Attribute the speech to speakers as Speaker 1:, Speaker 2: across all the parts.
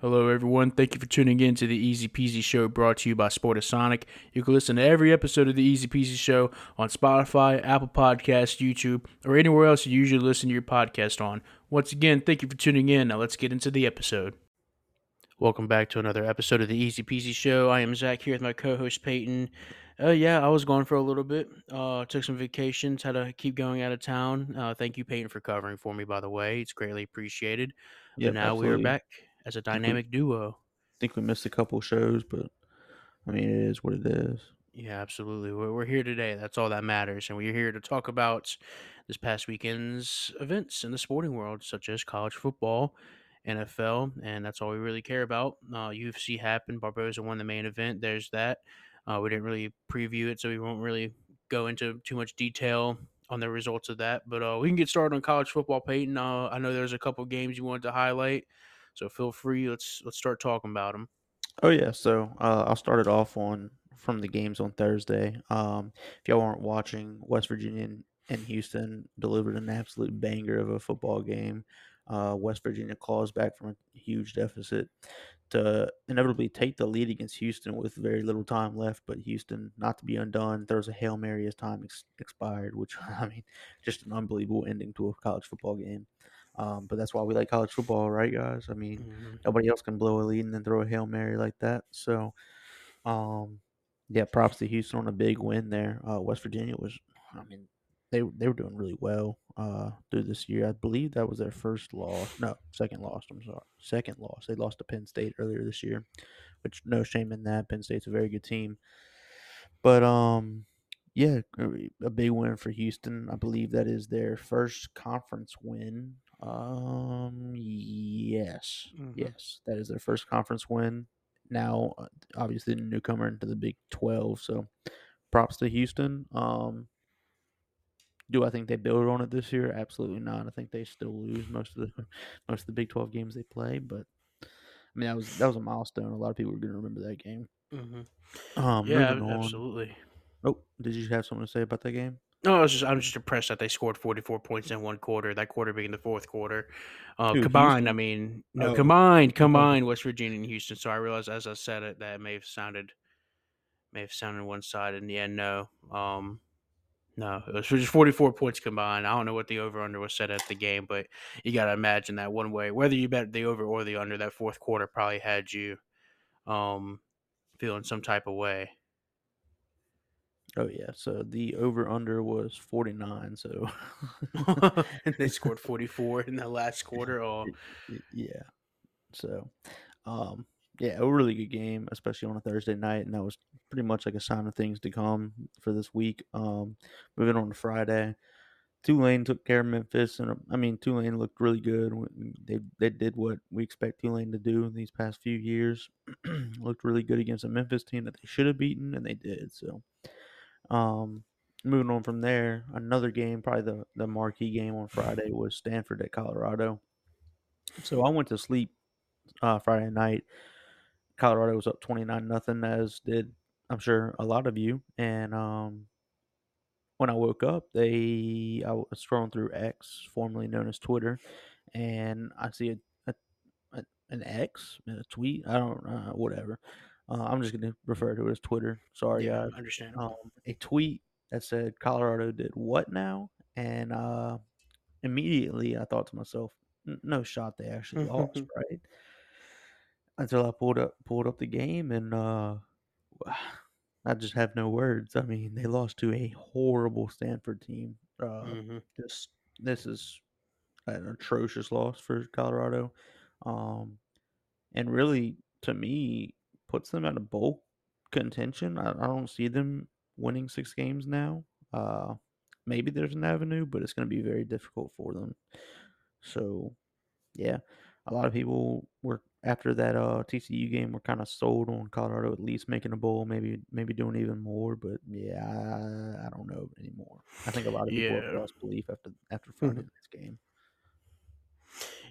Speaker 1: Hello, everyone. Thank you for tuning in to the Easy Peasy Show brought to you by Sportasonic. You can listen to every episode of the Easy Peasy Show on Spotify, Apple Podcasts, YouTube, or anywhere else you usually listen to your podcast on. Once again, thank you for tuning in. Now let's get into the episode. Welcome back to another episode of the Easy Peasy Show. I am Zach here with my co host Peyton. Uh, yeah, I was gone for a little bit. Uh, took some vacations, had to keep going out of town. Uh, thank you, Peyton, for covering for me, by the way. It's greatly appreciated.
Speaker 2: Yep,
Speaker 1: but now we are back as a
Speaker 2: we-
Speaker 1: dynamic duo.
Speaker 2: I think we missed a couple shows, but I mean, it is what it is.
Speaker 1: Yeah, absolutely. We're, we're here today. That's all that matters. And we're here to talk about this past weekend's events in the sporting world, such as college football, NFL, and that's all we really care about. Uh, UFC happened. Barboza won the main event. There's that. Uh, we didn't really preview it, so we won't really go into too much detail on the results of that. But uh, we can get started on college football, Peyton. Uh, I know there's a couple games you wanted to highlight, so feel free. Let's let's start talking about them.
Speaker 2: Oh yeah, so uh, I'll start it off on from the games on Thursday. Um, if y'all weren't watching, West Virginia and, and Houston delivered an absolute banger of a football game. Uh, West Virginia claws back from a huge deficit to inevitably take the lead against Houston with very little time left. But Houston, not to be undone, throws a hail mary as time ex- expired, which I mean, just an unbelievable ending to a college football game. Um, but that's why we like college football, right, guys? I mean,
Speaker 1: Mhm.
Speaker 2: nobody else can blow a lead and then throw a hail mary like that. So, um, yeah, props to Houston on a big win there. Uh, West Virginia was, I mean, they they were doing really well uh, through this year. I believe that was their first loss. No, second loss. I'm sorry, second loss. They lost to Penn State earlier this year, which no shame in that. Penn State's a very good team, but um, yeah, a big win for Houston. I believe that is their first conference win. Um, yes,
Speaker 1: Mhm.
Speaker 2: yes, that is their first conference win. Now, uh, obviously, the newcomer into the Big Twelve. So, props to Houston. Um, do I think they build on it this year? Absolutely not. I think they still lose most of the most of the Big Twelve games they play. But I mean, that was that was a milestone. A lot of people are going to remember that game.
Speaker 1: Mhm.
Speaker 2: Um,
Speaker 1: Yeah,
Speaker 2: moving on.
Speaker 1: absolutely.
Speaker 2: Oh, did you have something to say about that game?
Speaker 1: No, I was just I'm just impressed that they scored 44 points in one quarter. That quarter being the fourth quarter. Uh,
Speaker 2: Who,
Speaker 1: combined, I mean, no,
Speaker 2: Oh.
Speaker 1: combined, combined, West Virginia and Houston. So I realized as I said it that it may have sounded may have sounded one sided. In the end, no. Um, no, it was just 44 points combined. I don't know what the over under was set at the game, but you got to imagine that one way, whether you bet the over or the under, that fourth quarter probably had you um, feeling some type of way.
Speaker 2: Oh yeah. So the over under was forty nine. So
Speaker 1: and they scored 44 in the last quarter. Oh,
Speaker 2: yeah. So, um, yeah, a really good game, especially on a Thursday night, and that was pretty much like a sign of things to come for this week. Um, moving on to Friday, Tulane took care of Memphis, and I mean Tulane looked really good. They they did what we expect Tulane to do in these past few years. looked really good against a Memphis team that they should have beaten, and they did. So, um, moving on from there, another game, probably the the marquee game on Friday was Stanford at Colorado. So I went to sleep uh, Friday night. Colorado was up twenty nine nothing, as did I'm sure a lot of you. And um, when I woke up, they I was scrolling through X, formerly known as Twitter, and I see a, a, a an X, a tweet. I don't know, whatever. Uh, I'm just gonna refer to it as Twitter. Sorry,
Speaker 1: yeah,
Speaker 2: guys.
Speaker 1: understandable.
Speaker 2: Um, a tweet that said Colorado did what now, and uh, immediately I thought to myself, "N- no shot they actually lost, right? Until I pulled up pulled up the game and uh, I just have no words. I mean, they lost to a horrible Stanford team. Uh,
Speaker 1: hmm
Speaker 2: just this is an atrocious loss for Colorado, um, and really to me puts them out of bowl contention. I, I don't see them winning six games now. Uh, maybe there's an avenue, but it's going to be very difficult for them. So, yeah, a lot of people were after that uh, TCU game were kind of sold on Colorado at least making a bowl, maybe maybe doing even more. But yeah, I, I don't know anymore. I think a lot of people have lost belief after after Friday night's game.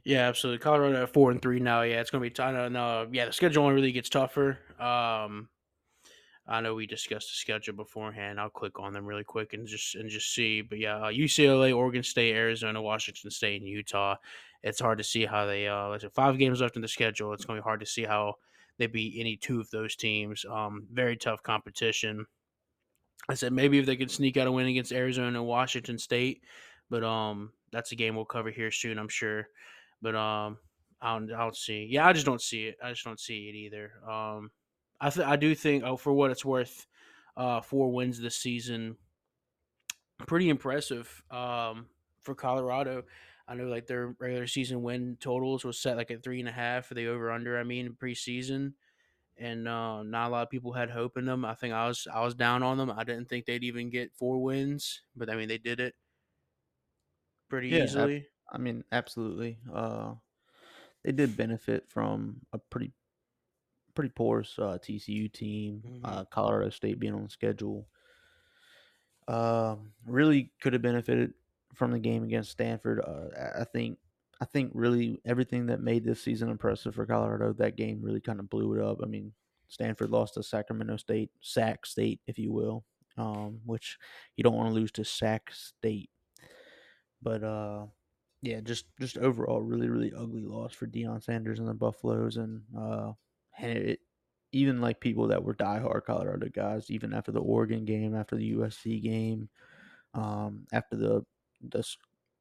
Speaker 1: Yeah, absolutely. Colorado at four and three now. Yeah, it's gonna be. T- I don't know. Yeah, the schedule only really gets tougher. Um, I know we discussed the schedule beforehand. I'll click on them really quick and just and just see. But yeah, uh, UCLA, Oregon State, Arizona, Washington State, and Utah. It's hard to see how they. Uh, like five games left in the schedule. It's going to be hard to see how they beat any two of those teams. Um, very tough competition. I said maybe if they could sneak out a win against Arizona and Washington State, but um, that's a game we'll cover here soon, I'm sure. But um, I don't, I don't see. Yeah, I just don't see it. I just don't see it either. Um, I th- I do think, oh, for what it's worth, uh, four wins this season, pretty impressive. Um, for Colorado, I know like their regular season win totals was set like at three and a half for the over under. I mean, preseason, and uh, not a lot of people had hope in them. I think I was I was down on them. I didn't think they'd even get four wins, but I mean they did it pretty
Speaker 2: Yeah,
Speaker 1: easily.
Speaker 2: I mean, absolutely. Uh, they did benefit from a pretty pretty porous uh, TCU team.
Speaker 1: Mhm.
Speaker 2: Uh, Colorado State being on the schedule. Um, really could have benefited from the game against Stanford. Uh, I- I think I think really everything that made this season impressive for Colorado, that game really kind of blew it up. I mean, Stanford lost to Sacramento State, Sac State, if you will, um, which you don't want to lose to Sac State. But uh, yeah, just just overall, really really ugly loss for Deion Sanders and the Buffaloes, and uh, and it even like people that were diehard Colorado guys, even after the Oregon game, after the USC game, um, after the the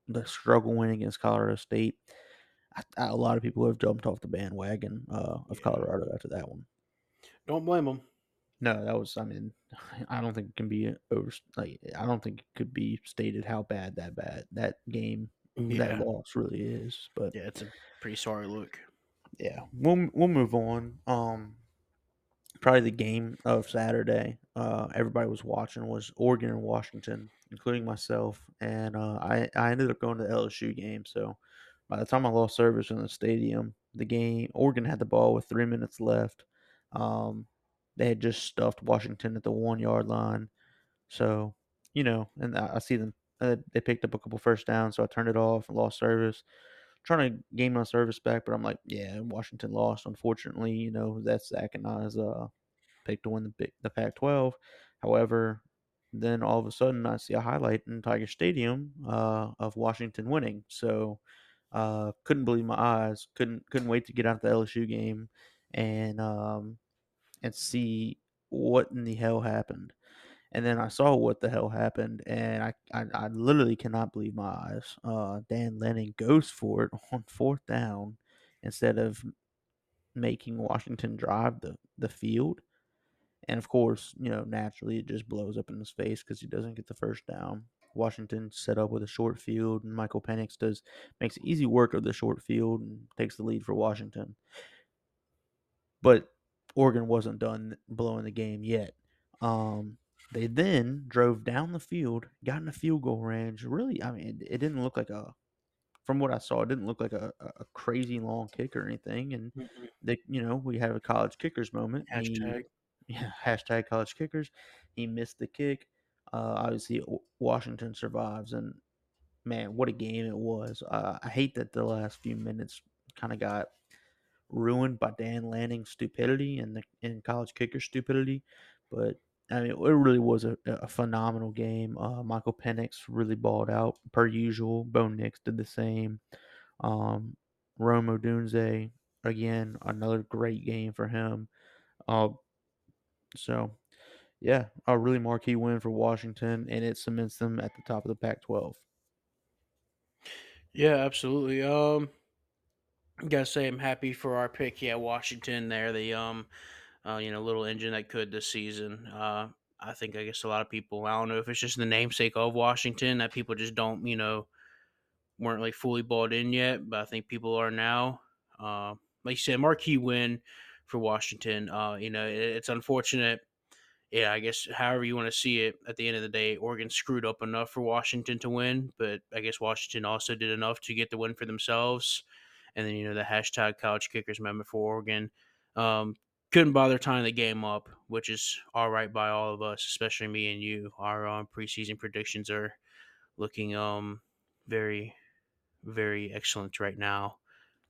Speaker 2: the struggle win against Colorado State, I, I, a lot of people have jumped off the bandwagon uh, of
Speaker 1: Yeah.
Speaker 2: Colorado after that one.
Speaker 1: Don't blame them.
Speaker 2: No, that was. I mean, I don't think it can be over. Like, I don't think it could be stated how bad that bad that game
Speaker 1: Yeah,
Speaker 2: that loss really is. But
Speaker 1: yeah, it's a pretty sorry look.
Speaker 2: yeah, we'll we'll move on. Um, probably the game of Saturday. Uh, everybody was watching was Oregon and Washington, including myself, and uh, I I ended up going to the LSU game. So by the time I lost service in the stadium, the game Oregon had the ball with three minutes left. Um, they had just stuffed Washington at the one yard line. So you know, and I, I see them. Uh, they picked up a couple first downs, so I turned it off and lost service trying to gain my service back, but I'm like, yeah, Washington lost. Unfortunately, you know, that's Zach and I's uh, pick to win the the Pac-12. However, then all of a sudden I see a highlight in Tiger Stadium uh, of Washington winning. So uh, couldn't believe my eyes. Couldn't couldn't wait to get out of the LSU game and um, and see what in the hell happened. And then I saw what the hell happened, and I, I, I literally cannot believe my eyes. Uh, Dan Lanning goes for it on fourth down instead of making Washington drive the, the field. And of course, you know, naturally it just blows up in his face because he doesn't get the first down. Washington set up with a short field, and Michael Penix does makes easy work of the short field and takes the lead for Washington. But Oregon wasn't done blowing the game yet. Um, they then drove down the field, got in the field goal range. Really, I mean, it, it didn't look like a, from what I saw, it didn't look like a, a crazy long kick or anything. And they, you know, we have a college kickers moment. He-
Speaker 1: Hashtag.
Speaker 2: yeah, hashtag college kickers. He missed the kick. Uh, obviously, Washington survives, and man, what a game it was. Uh, I hate that the last few minutes kind of got ruined by Dan Lanning's stupidity and the and college kicker stupidity, but I mean, it really was a, a phenomenal game. Uh, Michael Penix really balled out per usual. Bo Nix did the same. Um, Rome Odunze again, another great game for him. Uh, so, yeah, a really marquee win for Washington, and it cements them at the top of the Pac-12.
Speaker 1: Yeah, absolutely. Um, gotta say I'm happy for our pick. Yeah, Washington. There, the um, uh, you know, little engine that could this season. Uh, I think I guess a lot of people. I don't know if it's just the namesake of Washington that people just don't, you know, weren't like fully bought in yet. But I think people are now. Uh, like you said, marquee win for Washington. Uh, you know, it, it's unfortunate. Yeah, I guess however you want to see it. At the end of the day, Oregon screwed up enough for Washington to win, but I guess Washington also did enough to get the win for themselves. And then you know the hashtag college kickers moment for Oregon. Um, couldn't bother tying the game up, which is all right by all of us, especially me and you. Our um, preseason predictions are looking um very, very excellent right now.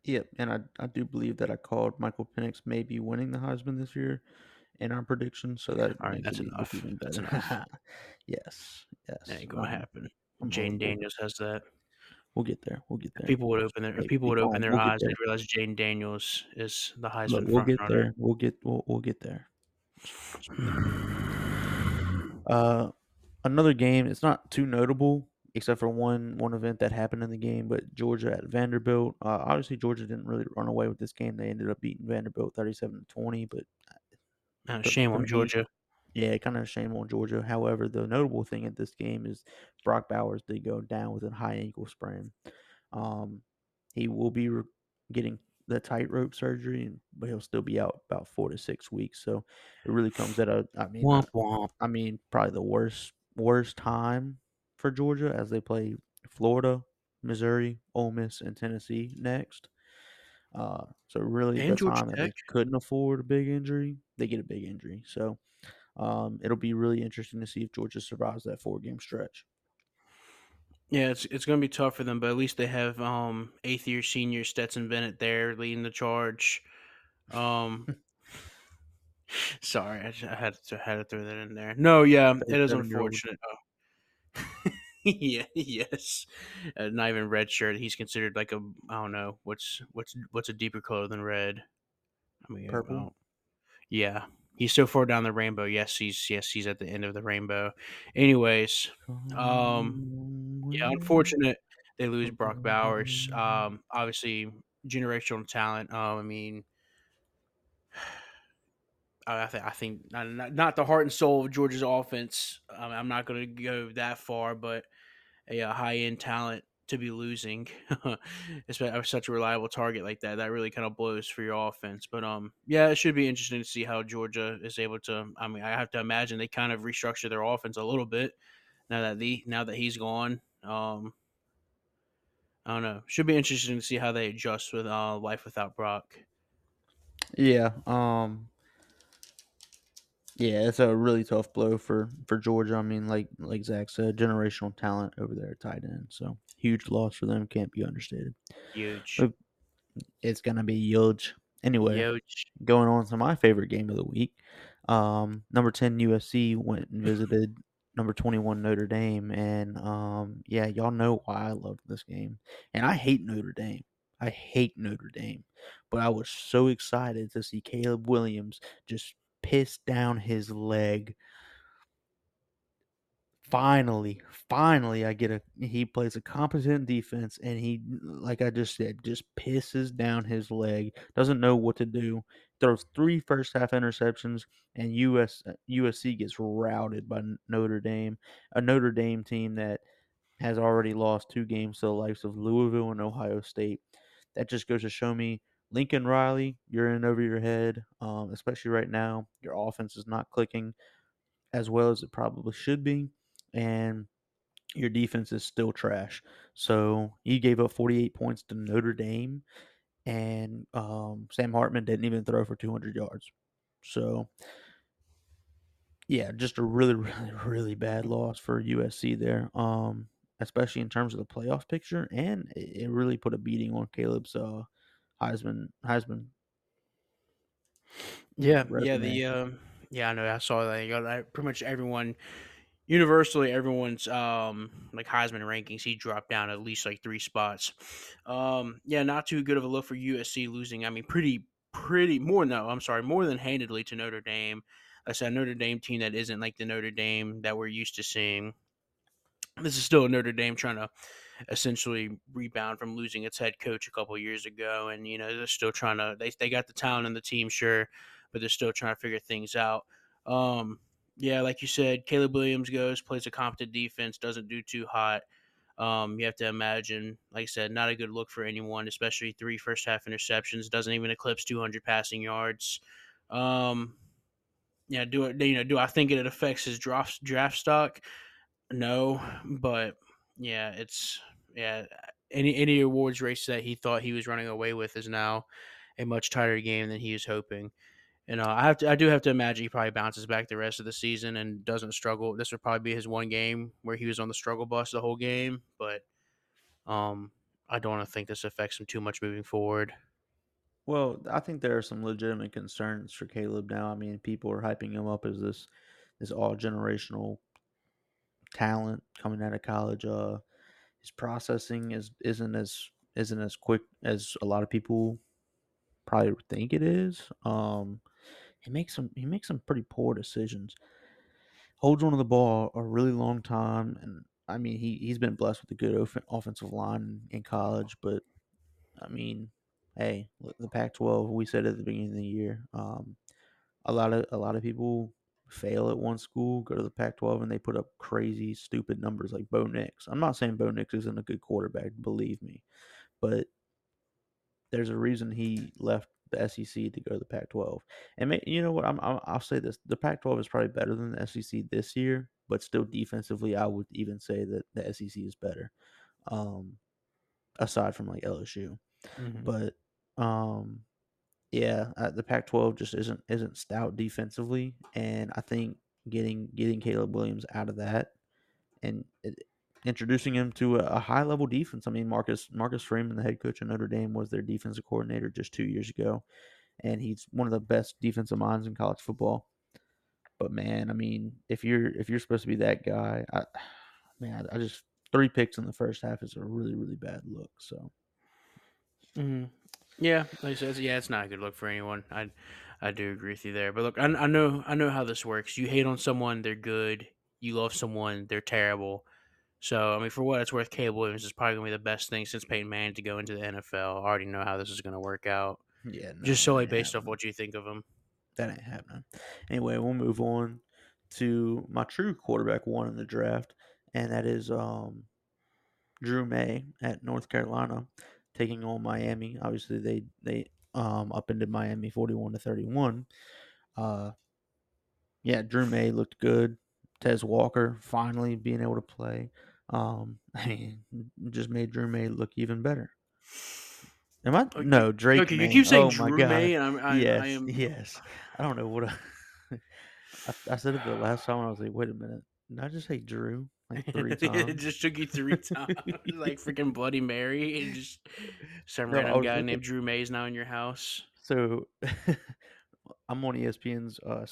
Speaker 2: Yep, and I, I do believe that I called Michael Penix maybe winning the Heisman this year, in our predictions, so that
Speaker 1: All right, that's enough. That's enough.
Speaker 2: yes, yes.
Speaker 1: That ain't gonna
Speaker 2: um,
Speaker 1: happen.
Speaker 2: I'm Jayden.
Speaker 1: Daniels has that.
Speaker 2: We'll get there. We'll get there.
Speaker 1: People would open their
Speaker 2: Hey,
Speaker 1: people would open their
Speaker 2: we'll
Speaker 1: eyes and realize Jayden Daniels is the highest.
Speaker 2: Look, we'll get
Speaker 1: frontrunner.
Speaker 2: there. We'll get. We'll, we'll get there. Uh, another game. It's not too notable, except for one one event that happened in the game. But Georgia at Vanderbilt. Uh, obviously, Georgia didn't really run away with this game. They ended up beating Vanderbilt thirty-seven to twenty. But
Speaker 1: Uh, shame on Georgia.
Speaker 2: Yeah, kind of a shame on Georgia. However, the notable thing at this game is Brock Bowers did go down with a high ankle sprain. Um, he will be re- getting the tightrope surgery, and- but he'll still be out about four to six weeks. So it really comes at a, I mean,
Speaker 1: Womp womp.
Speaker 2: I mean, probably the worst worst time for Georgia as they play Florida, Missouri, Ole Miss, and Tennessee next. Uh, so really,
Speaker 1: And
Speaker 2: the time that they couldn't afford a big injury, they get a big injury. So um, it'll be really interesting to see if Georgia survives that four game stretch.
Speaker 1: Yeah, it's it's gonna be tough for them, but at least they have um eighth year senior Stetson Bennett there leading the charge. Um, sorry, I, just, I had to had to throw that in there. No, yeah, it is unfortunate. Oh. yeah, yes, uh, not even red shirt. He's considered like a I don't know what's what's what's a deeper color than red. I mean,
Speaker 2: Purple?
Speaker 1: yeah, he's so far down the rainbow. Yes, he's yes he's at the end of the rainbow. Anyways, Um, yeah, unfortunate they lose Brock Bowers. Um, obviously generational talent. Um, I mean, I think I think not, not, the heart and soul of Georgia's offense. Um, I'm not going to go that far, but a, uh high end talent to be losing, especially such a reliable target like that, that really kind of blows for your offense. But um, yeah, it should be interesting to see how Georgia is able to. I mean, I have to imagine they kind of restructure their offense a little bit now that the now that he's gone. Um, I don't know. Should be interesting to see how they adjust with uh, life without Brock.
Speaker 2: Yeah. Um Yeah, it's a really tough blow for for Georgia. I mean, like like Zach said, generational talent over there at tight end. So huge loss for them. Can't be understated.
Speaker 1: Huge.
Speaker 2: It's gonna be huge. Anyway,
Speaker 1: Huge.
Speaker 2: going on to my favorite game of the week. Um, number ten USC went and visited number twenty one Notre Dame, and um, yeah, y'all know why I loved this game. And I hate Notre Dame. I hate Notre Dame, but I was so excited to see Caleb Williams just piss down his leg. Finally, finally, I get a. He plays a competent defense, and he, like I just said, just pisses down his leg. Doesn't know what to do. Throws three first half interceptions, and US USC uh, gets routed by Notre Dame, a Notre Dame team that has already lost two games to the likes of Louisville and Ohio State. That just goes to show me Lincoln Riley, you're in over your head, um, especially right now. Your offense is not clicking as well as it probably should be, and your defense is still trash. So you gave up 48 points to Notre Dame, and um, Sam Hartman didn't even throw for 200 yards. So, yeah, just a really, really, really bad loss for USC there. Um, especially in terms of the playoff picture, and it, it really put a beating on Caleb's uh, Heisman Heisman.
Speaker 1: Yeah, yeah, the um, yeah, I know. I saw that. You know, like, pretty much everyone, universally, everyone's um like Heisman rankings. He dropped down at least like three spots. Um, yeah, not too good of a look for USC losing. I mean, pretty, pretty more. No, I'm sorry, more than handedly to Notre Dame. I said Notre Dame team that isn't like the Notre Dame that we're used to seeing. This is still a Notre Dame trying to essentially rebound from losing its head coach a couple years ago, and you know they're still trying to. They they got the talent and the team, sure, but they're still trying to figure things out. Um, yeah, like you said, Caleb Williams goes, plays a competent defense, doesn't do too hot. Um, you have to imagine, like I said, not a good look for anyone, especially three first half interceptions, doesn't even eclipse 200 passing yards. Um, yeah, do it. You know, do I think it affects his draft draft stock? No, but yeah, it's yeah. Any any awards race that he thought he was running away with is now a much tighter game than he was hoping. And uh, I have to, I do have to imagine he probably bounces back the rest of the season and doesn't struggle. This would probably be his one game where he was on the struggle bus the whole game, but um, I don't want to think this affects him too much moving forward.
Speaker 2: Well, I think there are some legitimate concerns for Caleb now. I mean, people are hyping him up as this this all generational talent coming out of college. Uh, his processing is isn't as isn't as quick as a lot of people probably think it is. Um, he makes some he makes some pretty poor decisions. Holds onto the ball a really long time, and I mean he he's been blessed with a good off- offensive line in college, but I mean, hey, the Pac-12. We said at the beginning of the year, um, a lot of a lot of people fail at one school, go to the Pac-12, and they put up crazy, stupid numbers like Bo Nix. I'm not saying Bo Nix isn't a good quarterback, believe me, but there's a reason he left the SEC to go to the Pac-12. And may, you know what? I'm, i will say this: the Pac-12 is probably better than the SEC this year, but still defensively, I would even say that the SEC is better. Um, aside from like LSU, mm-hmm. but um, yeah, uh, the Pac-12 just isn't isn't stout defensively, and I think getting getting Caleb Williams out of that and it, introducing him to a, a high level defense. I mean, Marcus Marcus Freeman, the head coach of Notre Dame, was their defensive coordinator just two years ago, and he's one of the best defensive minds in college football. But man, I mean, if you're if you're supposed to be that guy, I man, I, I just three picks in the first half is a really really bad look. So.
Speaker 1: Mm-hmm. Yeah, like said, yeah, it's not a good look for anyone. I I do agree with you there. But look, I, I know I know how this works. You hate on someone, they're good. You love someone, they're terrible. So I mean, for what it's worth, Caleb Williams is probably gonna be the best thing since Peyton Manning to go into the NFL. I already know how this is gonna work out.
Speaker 2: Yeah, no,
Speaker 1: just solely based happening. off what you think of him.
Speaker 2: That ain't happening. Anyway, we'll move on to my true quarterback one in the draft, and that is um, Drew May at North Carolina taking on Miami. Obviously, they they um up into Miami forty one to thirty one. Uh, yeah, Drew May looked good. Tez Walker finally being able to play. Um, I mean, just made Drew May look even better. Am I? Okay. No, Drake. Okay,
Speaker 1: you keep saying oh, Drew May, and I'm, I,
Speaker 2: yes,
Speaker 1: I am.
Speaker 2: Yes, I don't know what. I, I, I said it the last time. I was like, wait a minute. Did I just say Drew? Like three times.
Speaker 1: it just took you three times, like freaking Bloody Mary, and just some no, random guy named Drew Mays now in your house.
Speaker 2: So, I'm on ESPN's uh,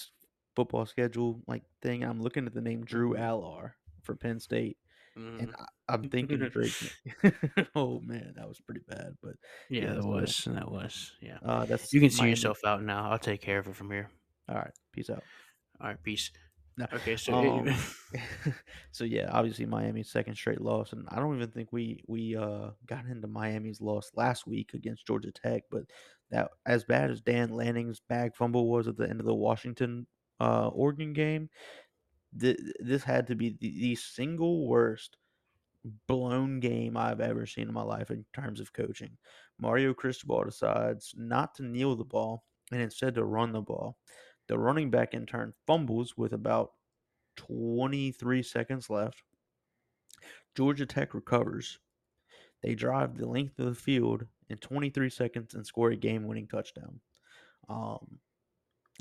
Speaker 2: football schedule like thing. I'm looking at the name Drew mm-hmm. Allar for Penn State, mm. and I, am thinking Drake. oh man, that was pretty bad. But
Speaker 1: yeah, yeah that was bad. that was yeah.
Speaker 2: Uh, that's
Speaker 1: you can see yourself out now. I'll take care of it from here.
Speaker 2: All right, peace out.
Speaker 1: All right, peace. No. Okay, so
Speaker 2: um, so yeah, obviously Miami's second straight loss, and I don't even think we we uh, got into Miami's loss last week against Georgia Tech, but that as bad as Dan Lanning's bag fumble was at the end of the Washington uh, Oregon game, th- this had to be the, the single worst blown game I've ever seen in my life in terms of coaching. Mario Cristobal decides not to kneel the ball and instead to run the ball. The running back in turn fumbles with about 23 seconds left. Georgia Tech recovers. They drive the length of the field in 23 seconds and score a game winning touchdown. Um,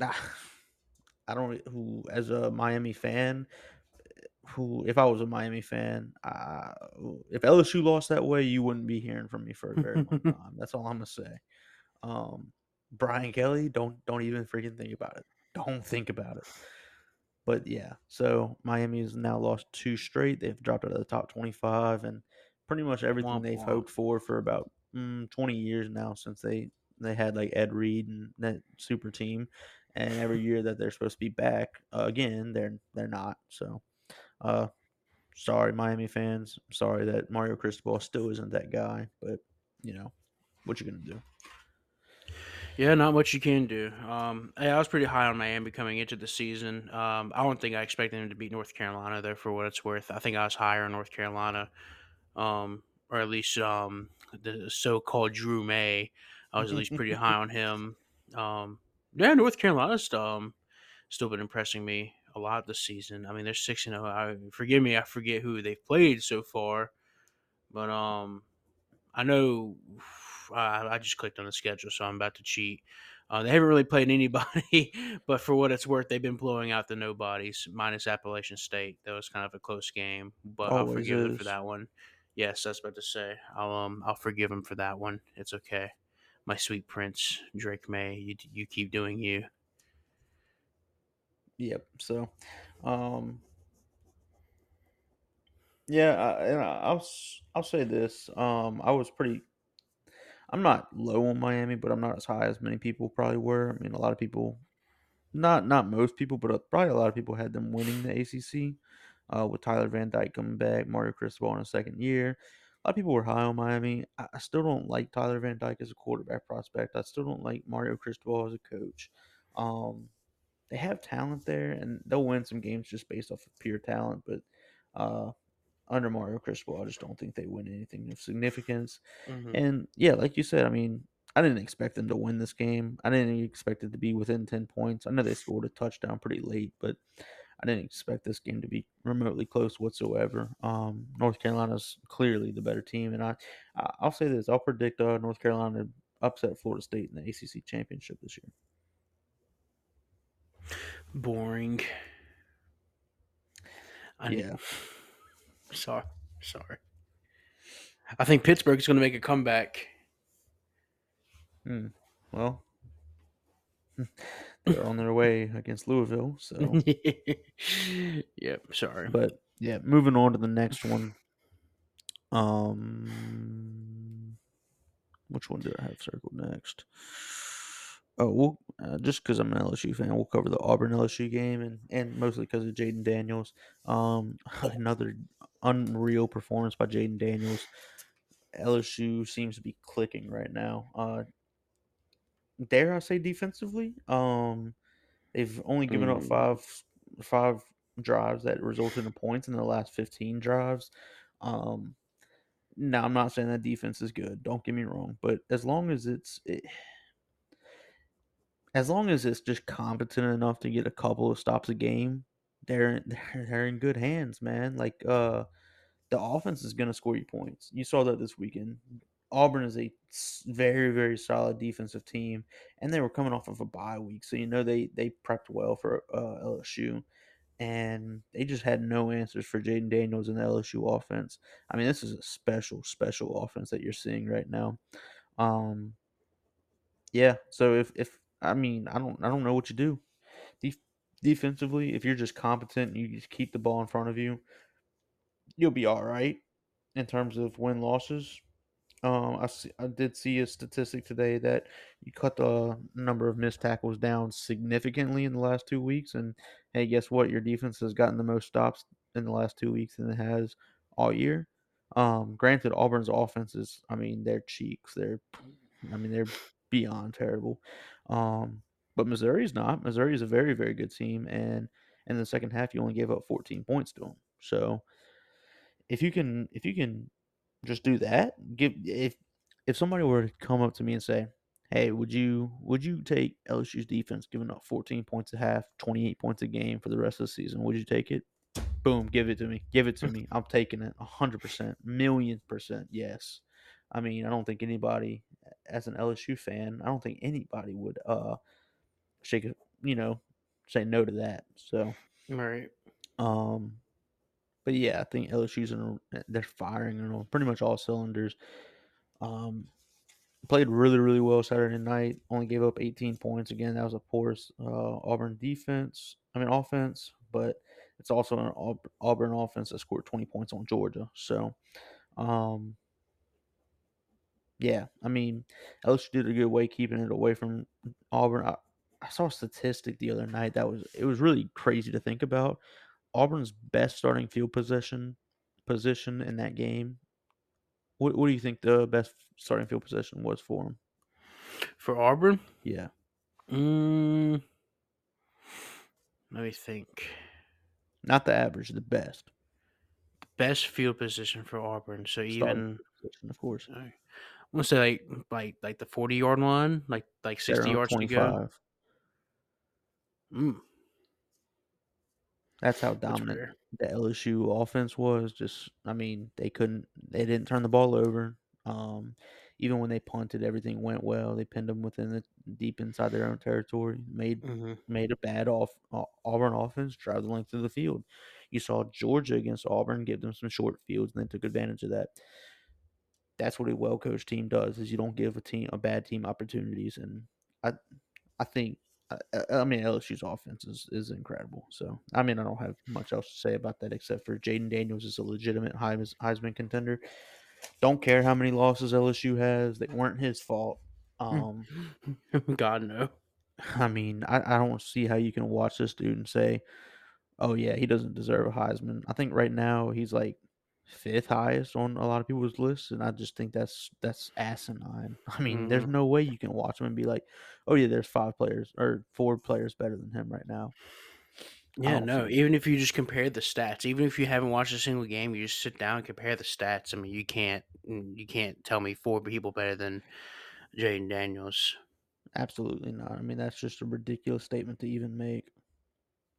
Speaker 2: I don't who as a Miami fan, who if I was a Miami fan, uh, if LSU lost that way, you wouldn't be hearing from me for a very long time. That's all I'm gonna say. Um, Brian Kelly, don't don't even freaking think about it. Don't think about it. But yeah, so Miami has now lost two straight. They've dropped out of the top 25, and pretty much everything womp they've womp. hoped for for about mm, 20 years now since they they had like Ed Reed and that super team, and every year that they're supposed to be back uh, again, they're they're not. So, uh, sorry, Miami fans. Sorry that Mario Cristobal still isn't that guy, but you know what you gonna do.
Speaker 1: Yeah, not much you can do. Um, I was pretty high on Miami coming into the season. Um, I don't think I expected them to beat North Carolina, though, for what it's worth. I think I was higher on North Carolina, um, or at least um, the so-called Drew May. I was at least pretty high on him. Um, yeah, North Carolina's um, still been impressing me a lot this season. I mean, they're six and zero. Oh. Forgive me, I forget who they've played so far, but I know I, I just clicked on the schedule, so I'm about to cheat. Uh, they haven't really played anybody, but for what it's worth, they've been blowing out the nobodies, minus Appalachian State. That was kind of a close game, but Always I'll forgive is. them for that one. Yes, that's about to say. I'll um I'll forgive them for that one. It's okay. my sweet prince, Drake Maye. You you keep doing you.
Speaker 2: Yep. So, um, yeah, I, and I- I'll s- I'll say this. Um, I was pretty. I'm not low on Miami, but I'm not as high as many people probably were. I mean, a lot of people, not not most people, but uh, probably a lot of people had them winning the ACC. Uh, with Tyler Van Dyke coming back, Mario Cristobal in a second year. A lot of people were high on Miami. I, still don't like Tyler Van Dyke as a quarterback prospect. I still don't like Mario Cristobal as a coach. Um, they have talent there, and they'll win some games just based off of pure talent. But uh, under Mario Cristobal, I just don't think they win anything of significance.
Speaker 1: Mhm.
Speaker 2: And yeah, like you said, I mean, I didn't expect them to win this game. I didn't expect it to be within ten points. I know they scored a touchdown pretty late, but I didn't expect this game to be remotely close whatsoever. Um, North Carolina's clearly the better team, and I, I'll say this: I'll predict uh, North Carolina upset Florida State in the ACC championship this year.
Speaker 1: Boring. I need-
Speaker 2: Yeah.
Speaker 1: Sorry. Sorry. I think Pittsburgh is going to make a comeback.
Speaker 2: Hmm. Well, they're on their way against Louisville. So,
Speaker 1: yep. Sorry.
Speaker 2: but yeah, moving on to the next one. Um, which one do I have circled next? Oh, we'll, uh, just because I'm an LSU fan, we'll cover the Auburn LSU game, and and mostly because of Jayden Daniels. Um, another unreal performance by Jayden Daniels. LSU seems to be clicking right now. Uh, dare I say defensively? Um, they've only given up
Speaker 1: Mm.
Speaker 2: five five drives that resulted in points in the last fifteen drives. Um, now I'm not saying that defense is good. Don't get me wrong, but as long as it's it, as long as it's just competent enough to get a couple of stops a game, they're they're, they're in good hands, man. Like uh, the offense is going to score you points. You saw that this weekend. Auburn is a very very solid defensive team, and they were coming off of a bye week, so you know they they prepped well for uh, LSU, and they just had no answers for Jayden Daniels and the LSU offense. I mean, this is a special special offense that you're seeing right now. Um, yeah. So if if I mean I don't I don't know what you do. Def- defensively, if you're just competent and you just keep the ball in front of you, you'll be all right in terms of win losses. Um, I see, I did see a statistic today that you cut the number of missed tackles down significantly in the last two weeks, and hey, guess what? Your defense has gotten the most stops in the last two weeks than it has all year. Um, granted, Auburn's offense is, I mean, they're cheeks. They're, I mean, they're beyond terrible. Um, but Missouri's not. Missouri is a very, very good team, and in the second half, you only gave up 14 points to them. So if you can, if you can just do that, give if if somebody were to come up to me and say, "Hey, would you would you take LSU's defense giving up 14 points a half, 28 points a game for the rest of the season? Would you take it?" Boom, give it to me. Give it to me. I'm taking it 100%, million percent. Yes. I mean, I don't think anybody as an LSU fan, I don't think anybody would uh shake you know, say no to that. So,
Speaker 1: right.
Speaker 2: um but yeah, I think LSU's in a, they're firing on pretty much all cylinders. Um, played really, really well Saturday night. Only gave up 18 points. Again, that was a porous uh, Auburn defense. I mean offense, but it's also an Auburn offense that scored 20 points on Georgia. So, um, yeah, I mean LSU did a good way keeping it away from Auburn. I, I saw a statistic the other night that was it was really crazy to think about. Auburn's best starting field possession position in that game. What what do you think the best starting field position was for him?
Speaker 1: For Auburn,
Speaker 2: Yeah,
Speaker 1: mm, let me think.
Speaker 2: not the average, the best
Speaker 1: Best field position for Auburn. So
Speaker 2: starting
Speaker 1: even
Speaker 2: position, of course.
Speaker 1: Want to say like like like the forty yard line, like like sixty
Speaker 2: on
Speaker 1: yards to go. Mm,
Speaker 2: That's how dominant
Speaker 1: rare.
Speaker 2: the LSU offense was. Just, I mean, they couldn't, they didn't turn the ball over. Um, even when they punted, everything went well. They pinned them within the deep inside their own territory. Made
Speaker 1: hmm
Speaker 2: made a bad off Au- Auburn offense drive the length of the field. You saw Georgia against Auburn give them some short fields, and they took advantage of that. That's what a well coached team does is you don't give a team a bad team opportunities and I I think I, I mean LSU's offense is, is incredible. So I mean I don't have much else to say about that except for Jayden Daniels is a legitimate Heisman contender. Don't care how many losses LSU has; they weren't his fault. Um,
Speaker 1: God no.
Speaker 2: I mean, I, I don't see how you can watch this dude and say, "Oh yeah, he doesn't deserve a Heisman." I think right now he's like fifth highest on a lot of people's lists, and I just think that's that's asinine. I mean, mm-hmm. there's no way you can watch him and be like, "Oh yeah, there's five players or four players better than him right now."
Speaker 1: Yeah, no. Even if you just compare the stats, even if you haven't watched a single game, you just sit down and compare the stats. I mean, you can't mm, you can't tell me four people better than Jayden Daniels.
Speaker 2: Absolutely not. I mean, that's just a ridiculous statement to even make.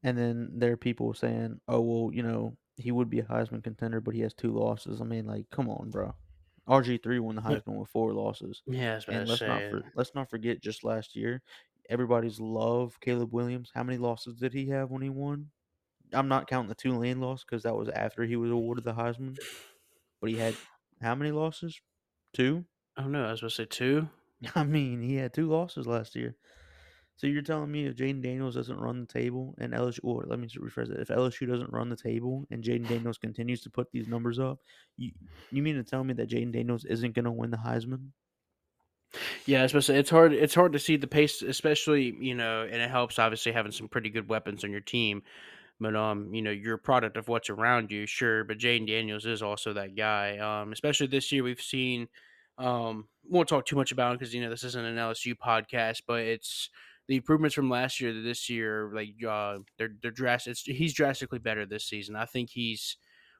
Speaker 2: And then there are people saying, "Oh well, you know, he would be a Heisman contender, but he has two losses." I mean, like, come on, bro. RG three won the hmm. Heisman yeah. with four losses.
Speaker 1: Yeah,
Speaker 2: and
Speaker 1: let's
Speaker 2: not for, let's not forget just last year, everybody's love Caleb Williams. How many losses did he have when he won? I'm not counting the Tulane loss because that was after he was awarded the Heisman. But he had how many losses? Two.
Speaker 1: Oh no, I was supposed to say two.
Speaker 2: I mean, he had two losses last year. So you're telling me if Jayden Daniels doesn't run the table and LSU, or let me rephrase it, if LSU doesn't run the table and Jayden Daniels continues to put these numbers up, you you mean to tell me that Jayden Daniels isn't going to win the Heisman?
Speaker 1: Yeah, especially it's hard. It's hard to see the pace, especially you know, and it helps obviously having some pretty good weapons on your team. But um, you know, you're a product of what's around you, sure. But Jayden Daniels is also that guy. Um, especially this year, we've seen. Um, won't talk too much about because you know this isn't an LSU podcast, but it's the improvements from last year to this year. Like uh, they're they're drastic. He's drastically better this season. I think he's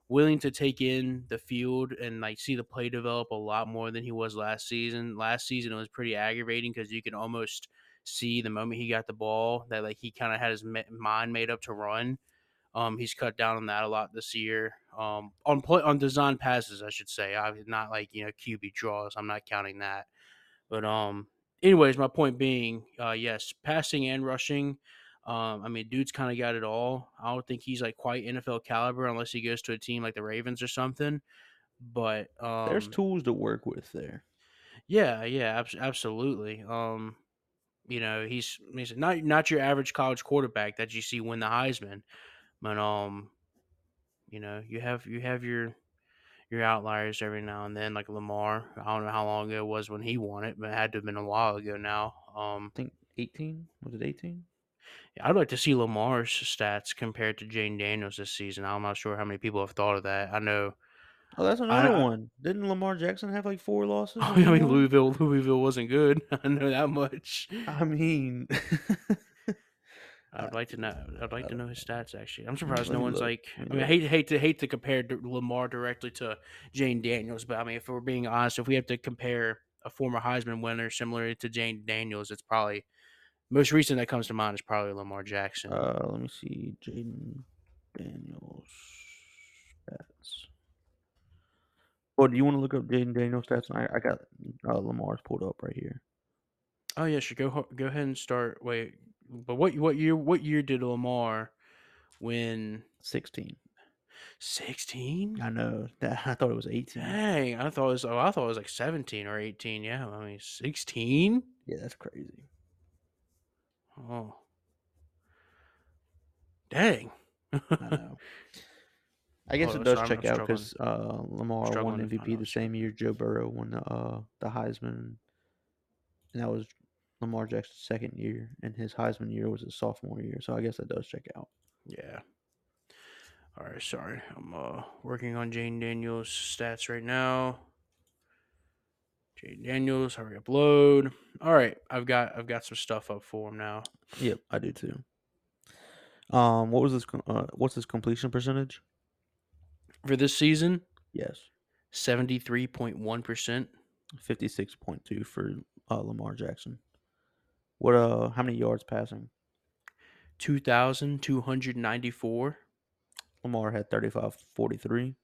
Speaker 1: willing to take in the field and like see the play develop a lot more than he was last season. Last season it was pretty aggravating because you can almost see the moment he got the ball that like he kind of had his mind made up to run. Um, he's cut down on that a lot this year. Um, on play on design passes, I should say. I'm not like you know QB draws. I'm not counting that. But um, anyways, my point being, uh, yes, passing and rushing. Um, I mean, dude's kind of got it all. I don't think he's like quite NFL caliber unless he goes to a team like the Ravens or something. But um,
Speaker 2: there's tools to work with there.
Speaker 1: Yeah, yeah, ab- absolutely. Um, you know, he's he's not not your average college quarterback that you see win the Heisman, but um, you know, you have you have your your outliers every now and then, like Lamar. I don't know how long ago it was when he won it, but it had to have been a while ago now. Um,
Speaker 2: I think 18 was it 18?
Speaker 1: I'd like to see Lamar's stats compared to Jayden Daniels this season. I'm not sure how many people have thought of that. I know.
Speaker 2: Oh, that's another I, one. Didn't Lamar Jackson have like four losses?
Speaker 1: I mean, Louisville, Louisville wasn't good. I know that much.
Speaker 2: I mean,
Speaker 1: I'd like to know. I'd like to know his stats. Actually, I'm surprised no one's look. like. I mean, I hate hate to hate to compare Lamar directly to Jayden Daniels, but I mean, if we're being honest, if we have to compare a former Heisman winner similar to Jayden Daniels, it's probably most recent that comes to mind is probably Lamar Jackson.
Speaker 2: Uh, let me see, Jayden Daniels stats. Well, do you want to look up Jayden Daniels stats? I, I got uh, Lamar's pulled up right here.
Speaker 1: Oh yeah, sure. Go go ahead and start. Wait, but what what year what year did Lamar win?
Speaker 2: Sixteen.
Speaker 1: Sixteen?
Speaker 2: I know. That I thought it was eighteen.
Speaker 1: Dang, I thought it was. Oh, I thought it was like seventeen or eighteen. Yeah, I mean sixteen.
Speaker 2: Yeah, that's crazy.
Speaker 1: Oh. Dang.
Speaker 2: I know. I guess oh, it does check I'm out because uh, Lamar won MVP the same year Joe Burrow won the uh, the Heisman, and that was Lamar Jackson's second year, and his Heisman year was his sophomore year. So I guess that does check out.
Speaker 1: Yeah. All right, sorry. I'm uh, working on Jayden Daniels' stats right now. Jayden Daniels, hurry up, load. All right, I've got I've got some stuff up for him now.
Speaker 2: Yep, I do too. Um, what was this? Uh, what's his completion percentage
Speaker 1: for this season?
Speaker 2: Yes,
Speaker 1: seventy three point one percent.
Speaker 2: Fifty six point two for uh, Lamar Jackson. What? Uh, how many yards passing?
Speaker 1: Two thousand two hundred ninety four.
Speaker 2: Lamar had thirty five forty three.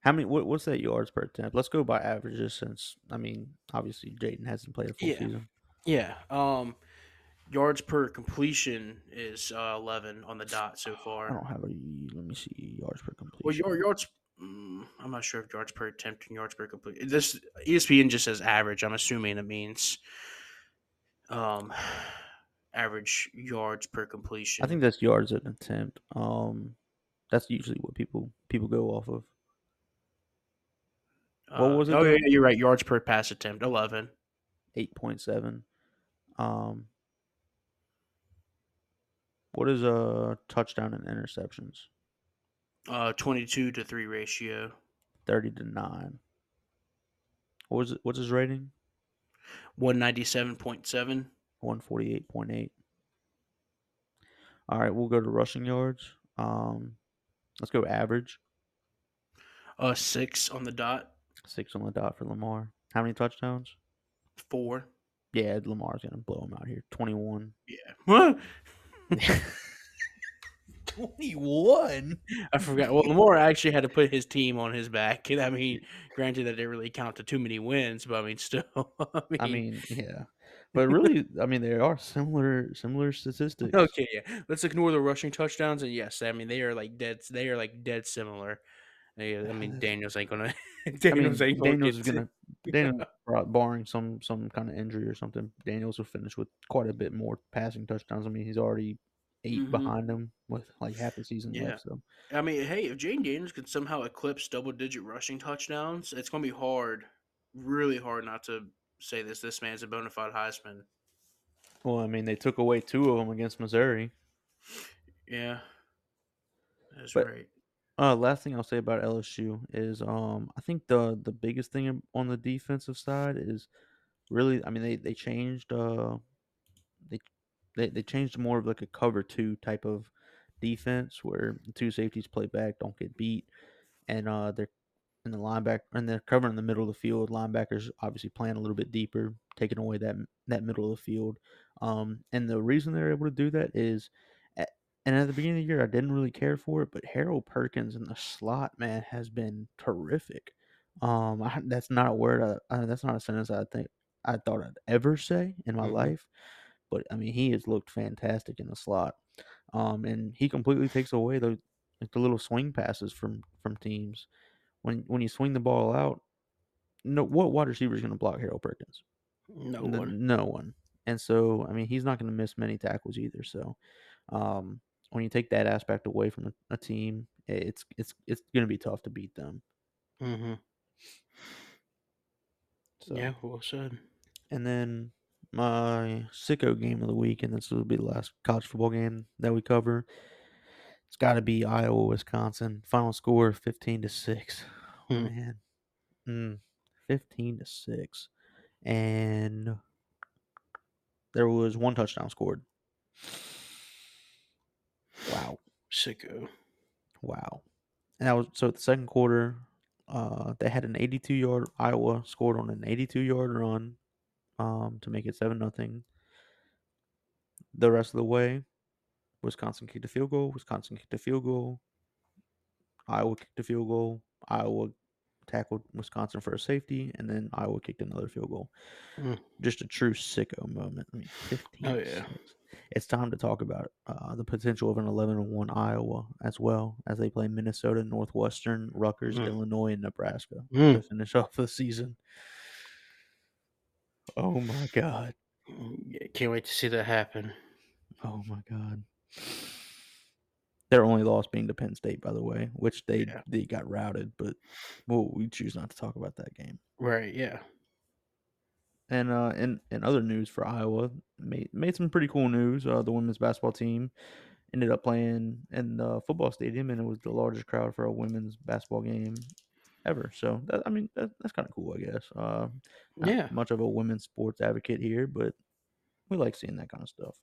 Speaker 2: How many? What, what's that yards per attempt? Let's go by averages, since I mean, obviously Jayden hasn't played a full
Speaker 1: yeah.
Speaker 2: season.
Speaker 1: Yeah. Um, yards per completion is uh, eleven on the dot so far.
Speaker 2: I don't have a. Let me see yards per completion.
Speaker 1: Well, your yards. Mm, I'm not sure if yards per attempt and yards per complete. This ESPN just says average. I'm assuming it means um average yards per completion.
Speaker 2: I think that's yards at an attempt. Um, that's usually what people people go off of. what was it
Speaker 1: Oh yeah, you're right. Yards per pass attempt, eleven.
Speaker 2: Eight point seven. Um, what is a touchdown and interceptions?
Speaker 1: Uh, twenty-two to three ratio.
Speaker 2: Thirty to nine. What was it? What's his rating?
Speaker 1: One ninety-seven point seven.
Speaker 2: One forty eight point eight. All right, we'll go to rushing yards. Um, let's go average.
Speaker 1: Uh, six on the dot.
Speaker 2: Six on the dot for Lamar. How many touchdowns?
Speaker 1: Four.
Speaker 2: Yeah, Lamar's gonna blow him out here. Twenty one.
Speaker 1: Yeah.
Speaker 2: 21.
Speaker 1: I forgot. Well, Lamar actually had to put his team on his back. I mean, granted that didn't really count to too many wins, but I mean, still. I mean,
Speaker 2: I mean, yeah. But really, I mean, there are similar similar statistics.
Speaker 1: okay, yeah. Let's ignore the rushing touchdowns, and yes, I mean they are like dead. They are like dead similar. Yeah, I mean, Daniels ain't gonna.
Speaker 2: I mean,
Speaker 1: Daniels ain't gonna.
Speaker 2: Daniels is gonna Daniel, bar- barring some some kind of injury or something, Daniels will finish with quite a bit more passing touchdowns. I mean, he's already 8
Speaker 1: Mhm.
Speaker 2: behind him with like half the season
Speaker 1: Yeah.
Speaker 2: left. So
Speaker 1: I mean, hey, if Jayden Daniels could somehow eclipse double-digit rushing touchdowns, it's gonna be hard, really hard, not to say this. This man's a bona fide Heisman.
Speaker 2: well, I mean, they took away two of them against Missouri.
Speaker 1: Yeah, that's
Speaker 2: But-
Speaker 1: right.
Speaker 2: Uh, last thing I'll say about LSU is, um, I think the the biggest thing on the defensive side is really, I mean, they they changed, uh, they they changed more of like a cover two type of defense where two safeties play back, don't get beat, and uh, they're in the linebacker and they're covering the middle of the field. Linebackers obviously playing a little bit deeper, taking away that that middle of the field. Um, and the reason they're able to do that is, at, and at the beginning of the year, I didn't really care for it, but Harold Perkins in the slot man has been terrific. Um, I, that's not a word. I, I, that's not a sentence I think I thought I'd ever say in my
Speaker 1: Mhm.
Speaker 2: life. But I mean, he has looked fantastic in the slot. Um, and he completely takes away the like the little swing passes from from teams. When when you swing the ball out, no, what wide receiver is going to block Harold Perkins?
Speaker 1: No
Speaker 2: N-
Speaker 1: one.
Speaker 2: No one. And so, I mean, he's not going to miss many tackles either. So, um, when you take that aspect away from a, a team, it's it's it's going to be tough to beat them.
Speaker 1: Mm-hmm.
Speaker 2: So,
Speaker 1: Yeah, well said.
Speaker 2: And then my sicko game of the week, and this will be the last college football game that we cover. It's got to be Iowa, Wisconsin. Final score fifteen to six. Oh,
Speaker 1: Hmm.
Speaker 2: man, mm, fifteen to six, and there was one touchdown scored. Wow,
Speaker 1: Sicko.
Speaker 2: wow, and that was so. The second quarter, uh, they had an eighty-two yard. Iowa scored on an eighty-two yard run, um, to make it seven nothing. The rest of the way, Wisconsin kicked a field goal. Wisconsin kicked a field goal. Iowa kicked a field goal. Iowa tackled Wisconsin for a safety, and then Iowa kicked another field goal.
Speaker 1: Mm.
Speaker 2: Just a true sicko moment. I mean, fifteen.
Speaker 1: Oh, yeah.
Speaker 2: It's time to talk about uh, the potential of an eleven and one Iowa as well as they play Minnesota, Northwestern, Rutgers,
Speaker 1: Mm.
Speaker 2: Illinois, and Nebraska
Speaker 1: Mm.
Speaker 2: to finish off the season. Oh my god.
Speaker 1: Can't wait to see that happen.
Speaker 2: Oh my god. Their only loss being to Penn State, by the way, which they
Speaker 1: Yeah.
Speaker 2: they got routed, but well, we choose not to talk about that game.
Speaker 1: Right, yeah.
Speaker 2: And uh, in in other news for Iowa, made made some pretty cool news. Uh, the women's basketball team ended up playing in the football stadium, and it was the largest crowd for a women's basketball game ever. So that, I mean, that, that's kind of cool, I guess. Uh, not
Speaker 1: Yeah.
Speaker 2: much of a women's sports advocate here, but we like seeing that kind of stuff.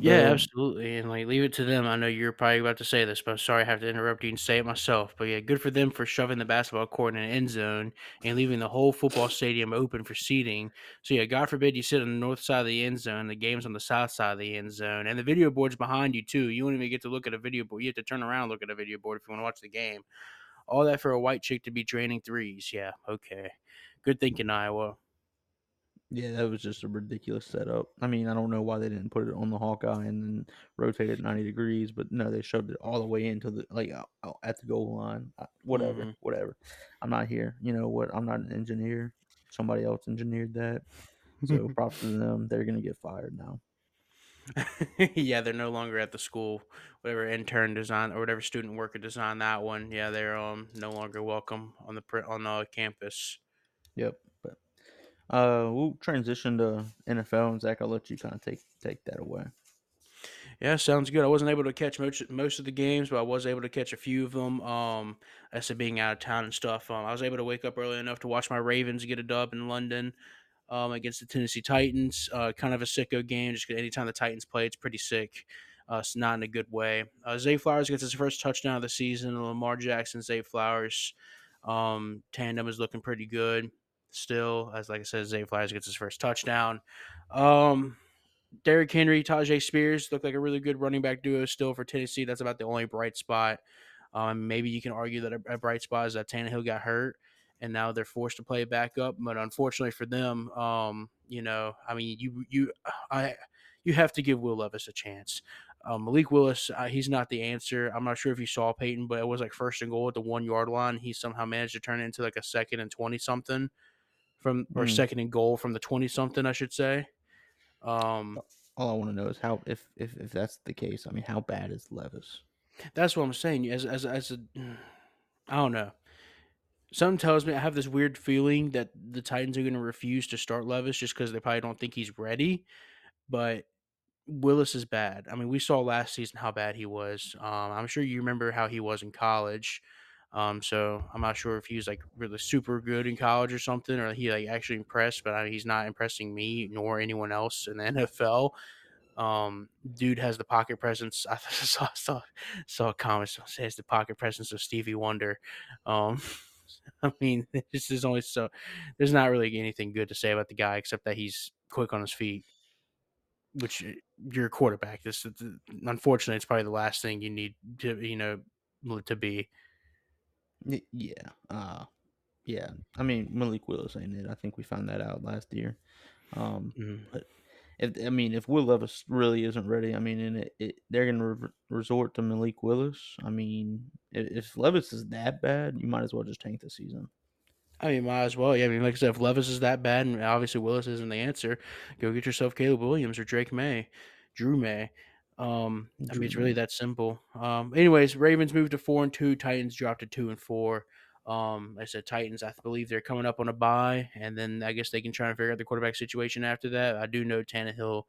Speaker 1: Yeah, absolutely. And like leave it to them. I know you're probably about to say this, but I'm sorry I have to interrupt you and say it myself. But yeah, good for them for shoving the basketball court in an end zone and leaving the whole football stadium open for seating. So yeah, God forbid you sit on the north side of the end zone, the game's on the south side of the end zone, and the video board's behind you too. You won't even get to look at a video board. You have to turn around and look at a video board if you want to watch the game. All that for a white chick to be draining threes. Yeah, okay. Good thinking, Iowa.
Speaker 2: Yeah, that was just a ridiculous setup. I mean, I don't know why they didn't put it on the Hawkeye and then rotate it 90 degrees, but no, they shoved it all the way into the like at the goal line. Whatever,
Speaker 1: Mhm.
Speaker 2: whatever. I'm not here. You know what? I'm not an engineer. Somebody else engineered that. So props to them. They're gonna get fired now.
Speaker 1: yeah, they're no longer at the school. Whatever intern design or whatever student worker designed that one, yeah, they're um no longer welcome on the pr- on the campus.
Speaker 2: Yep. But uh, we'll transition to NFL, and Zack, I'll let you kind of take take that away.
Speaker 1: Yeah, sounds good. I wasn't able to catch most most of the games, but I was able to catch a few of them. Um, I said being out of town and stuff. Um, I was able to wake up early enough to watch my Ravens get a dub in London. Um, against the Tennessee Titans, uh, kind of a sicko game. Just anytime the Titans play, it's pretty sick. Uh, it's not in a good way. Uh, Zay Flowers gets his first touchdown of the season. Lamar Jackson, Zay Flowers um, tandem is looking pretty good still. As like I said, Zay Flowers gets his first touchdown. Um, Derrick Henry, Tyjae Spears look like a really good running back duo still for Tennessee. That's about the only bright spot. Um, maybe you can argue that a, a bright spot is that Tannehill got hurt and now they're forced to play back up. But unfortunately for them, um, you know, I mean, you you I you have to give Will Levis a chance. Um, Malik Willis, uh, he's not the answer. I'm not sure if you saw Peyton, but it was like first and goal at the one yard line. He somehow managed to turn it into like a second and twenty something from or
Speaker 2: Mm.
Speaker 1: second and goal from the twenty something, I should say. Um,
Speaker 2: All I want to know is how if if if that's the case. I mean, how bad is Levis?
Speaker 1: That's what I'm saying. As as as a, I don't know. Something tells me I have this weird feeling that the Titans are going to refuse to start Levis just because they probably don't think he's ready. But Willis is bad. I mean, we saw last season how bad he was. Um, I'm sure you remember how he was in college. Um, so I'm not sure if he was like really super good in college or something, or he like actually impressed. But I mean, he's not impressing me nor anyone else in the NFL. Um, dude has the pocket presence. I saw saw saw a comment says the pocket presence of Stevie Wonder. Um, I mean, this is only so. There's not really anything good to say about the guy except that he's quick on his feet. Which uh, you're a quarterback. This, unfortunately, it's probably the last thing you need to you know to be.
Speaker 2: Yeah. Uh yeah. I mean, Malik Willis ain't it. I think we found that out last year. Um
Speaker 1: Mhm.
Speaker 2: If I mean, if Will Levis really isn't ready, I mean, and it, it, they're going to re- resort to Malik Willis. I mean, if, Levis is that bad, you might as well just tank the season.
Speaker 1: I mean, might as well. Yeah, I mean, like I said, if Levis is that bad, and obviously Willis isn't the answer, go get yourself Caleb Williams or Drake Maye, Drew May. Um, I
Speaker 2: Drew
Speaker 1: mean, it's really that simple. Um, anyways, Ravens moved to four and two. Titans dropped to two and four. Um, I said Titans. I believe they're coming up on a bye, and then I guess they can try and figure out the quarterback situation after that. I do know Tannehill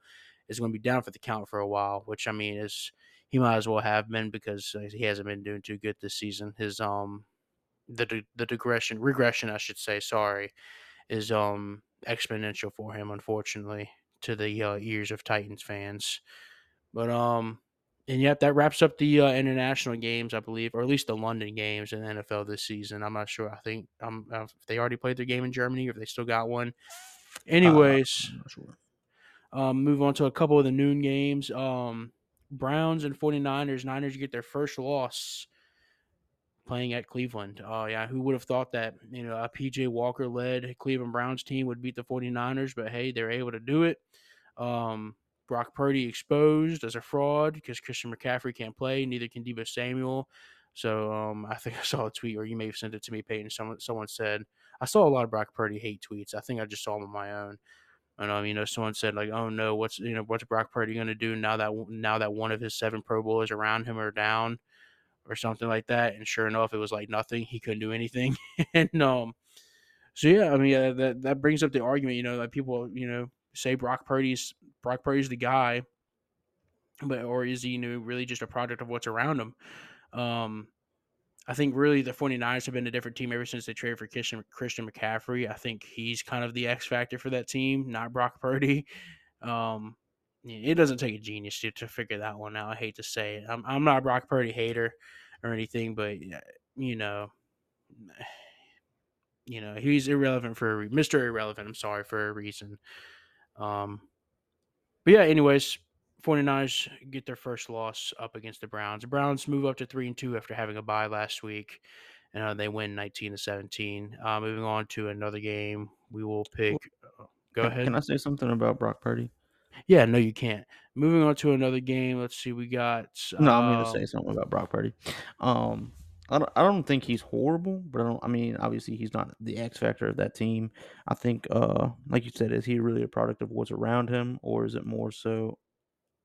Speaker 1: is going to be down for the count for a while, which I mean is he might as well have been because he hasn't been doing too good this season. His um the the digression regression I should say sorry is um exponential for him unfortunately to the uh, ears of Titans fans but um and yep that wraps up the uh, international games I believe or at least the London games in the NFL this season I'm not sure I think um uh, if they already played their game in Germany or if they still got one anyways
Speaker 2: I'm sure.
Speaker 1: um, move on to a couple of the noon games. Um, Browns and 49ers. Niners get their first loss playing at Cleveland. Oh, yeah. Who would have thought that, you know, a PJ Walker led Cleveland Browns team would beat the 49ers, but hey, they're able to do it. Um, Brock Purdy exposed as a fraud because Christian McCaffrey can't play, neither can Deebo Samuel. So um, I think I saw a tweet, or you may have sent it to me, Peyton. Someone someone said I saw a lot of Brock Purdy hate tweets. I think I just saw them on my own. And um, you know, someone said like, "Oh no, what's you know what's Brock Purdy going to do now that now that one of his seven Pro Bowlers around him are down, or something like that?" And sure enough, it was like nothing. He couldn't do anything. and um, so yeah, I mean uh, that that brings up the argument. You know, that people you know say Brock Purdy's Brock Purdy's the guy, but or is he you know really just a product of what's around him? Um, I think really the 49ers have been a different team ever since they traded for Christian, Christian McCaffrey. I think he's kind of the X factor for that team, not Brock Purdy. Um, it doesn't take a genius to, to figure that one out. I hate to say it. I'm, I'm not a Brock Purdy hater or anything, but you know, you know, he's irrelevant for a re- Mr. Irrelevant. I'm sorry for a reason. Um, but yeah, anyways, 49ers get their first loss up against the Browns. The Browns move up to 3 and 2 after having a bye last week. And uh, they win 19 to 17. Uh, moving on to another game, we will pick. Uh, go
Speaker 2: Can-
Speaker 1: ahead.
Speaker 2: Can I say something about Brock Purdy?
Speaker 1: Yeah, no, you can't. Moving on to another game. Let's see. We got.
Speaker 2: No, I'm going
Speaker 1: uh,
Speaker 2: to say something about Brock Purdy. Um, I don't, I don't think he's horrible, but I don't. I mean, obviously, he's not the X factor of that team. I think, uh, like you said, is he really a product of what's around him, or is it more so?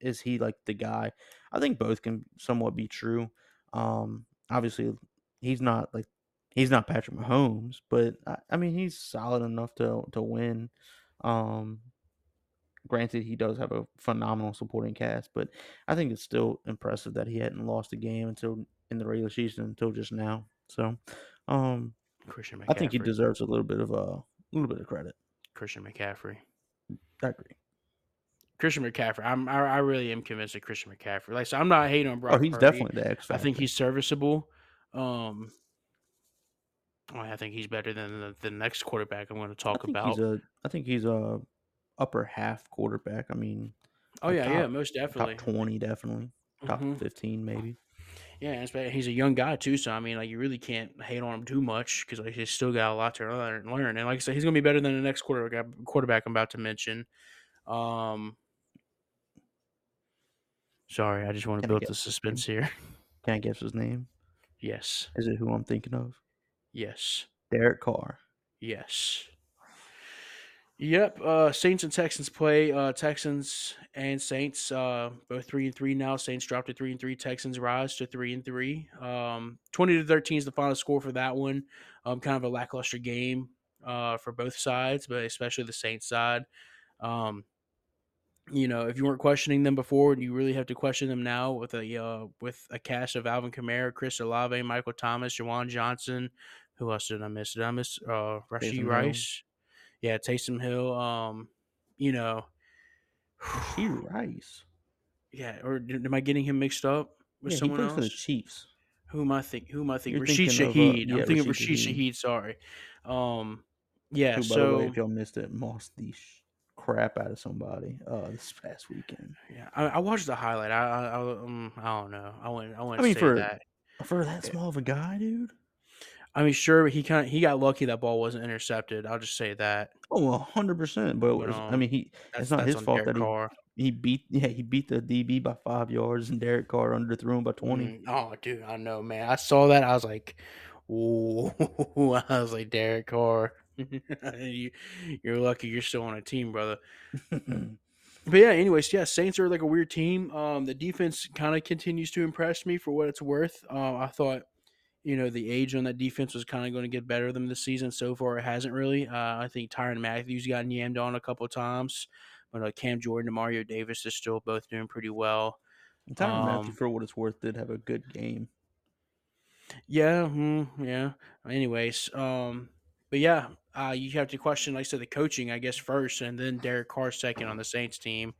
Speaker 2: Is he like the guy? I think both can somewhat be true. Um, obviously, he's not like he's not Patrick Mahomes, but I, I mean, he's solid enough to to win. Um, granted, he does have a phenomenal supporting cast, but I think it's still impressive that he hadn't lost a game until in the regular season until just now. So, um,
Speaker 1: Christian McCaffrey.
Speaker 2: I think he deserves a little bit of a little bit of credit.
Speaker 1: Christian McCaffrey.
Speaker 2: I agree.
Speaker 1: Christian McCaffrey. I'm. I, I really am convinced that Christian McCaffrey. Like, so I'm not hating on Brock.
Speaker 2: Oh, he's
Speaker 1: Purdy.
Speaker 2: definitely the X
Speaker 1: I think he's serviceable. Um, I think he's better than the, the next quarterback I'm going to talk
Speaker 2: think
Speaker 1: about.
Speaker 2: he's a. I think he's a upper half quarterback. I mean,
Speaker 1: oh yeah, yeah, most definitely.
Speaker 2: top twenty, definitely top
Speaker 1: Mhm.
Speaker 2: fifteen, maybe.
Speaker 1: Yeah, he's a young guy too, so I mean, like you really can't hate on him too much because like, he's still got a lot to learn. learn. And like I said, he's going to be better than the next quarterback quarterback I'm about to mention. Um, sorry, I just want to build the suspense here.
Speaker 2: Can I guess his name?
Speaker 1: Yes,
Speaker 2: Is it who I'm thinking of?
Speaker 1: yes,
Speaker 2: Derek Carr.
Speaker 1: yes. Yep. Uh, Saints and Texans play. Uh, Texans and Saints. Uh, both three and three now. Saints dropped to three and three. Texans rise to three and three. Um, twenty to thirteen is the final score for that one. Um, kind of a lackluster game. Uh, for both sides, but especially the Saints side. Um, you know, if you weren't questioning them before, you really have to question them now with a uh, with a cast of Alvin Kamara, Chris Olave, Michael Thomas, Juwan Johnson. Who else did I miss? Did I miss uh, Rasheed. Rice? Yeah, Taysom Hill. Um, you know,
Speaker 2: He Rice.
Speaker 1: yeah. Or am I getting him mixed up with
Speaker 2: Yeah, he
Speaker 1: someone
Speaker 2: for the? Chiefs.
Speaker 1: Who am I think? Who am I thinking?
Speaker 2: You're
Speaker 1: Rashid
Speaker 2: thinking of, uh,
Speaker 1: Shaheed.
Speaker 2: yeah,
Speaker 1: I'm thinking of
Speaker 2: Rashid
Speaker 1: Rashid
Speaker 2: Shaheed.
Speaker 1: Shaheed. Sorry. Um, yeah.
Speaker 2: Who,
Speaker 1: so
Speaker 2: way, if y'all missed it, mossed the sh- crap out of somebody uh, this past weekend.
Speaker 1: yeah, I, I watched the highlight. I I, I, um, I don't know. I wouldn't. I wouldn't
Speaker 2: I mean,
Speaker 1: say
Speaker 2: for-
Speaker 1: that.
Speaker 2: For that small of a guy, dude.
Speaker 1: I mean, sure, he kind of he got lucky that ball wasn't intercepted. I'll just say that.
Speaker 2: Oh, hundred percent. But was, I mean, he it's not his fault
Speaker 1: Derek
Speaker 2: that he,
Speaker 1: Carr.
Speaker 2: he beat yeah he beat the DB by five yards and Derek Carr underthrew him by twenty.
Speaker 1: Mm, oh, dude, I know, man. I saw that. I was like, "Ooh!" I was like, Derek Carr, you, you're lucky you're still on a team, brother. But yeah, anyways, yeah, Saints are like a weird team. Um, the defense kind of continues to impress me for what it's worth. Um, I thought, you know, the age on that defense was kind of going to get better than this season. So far, it hasn't really. Uh, I think Tyrann Mathieu got yammed on a couple of times, but uh, Cam Jordan and Mario Davis is still both doing pretty well.
Speaker 2: Tyrann Mathieu,
Speaker 1: Um,
Speaker 2: for what it's worth, did have a good game.
Speaker 1: Yeah, mm, yeah. Anyways, um, but yeah, uh, you have to question, like I said, the coaching, I guess, first, and then Derek Carr second on the Saints team.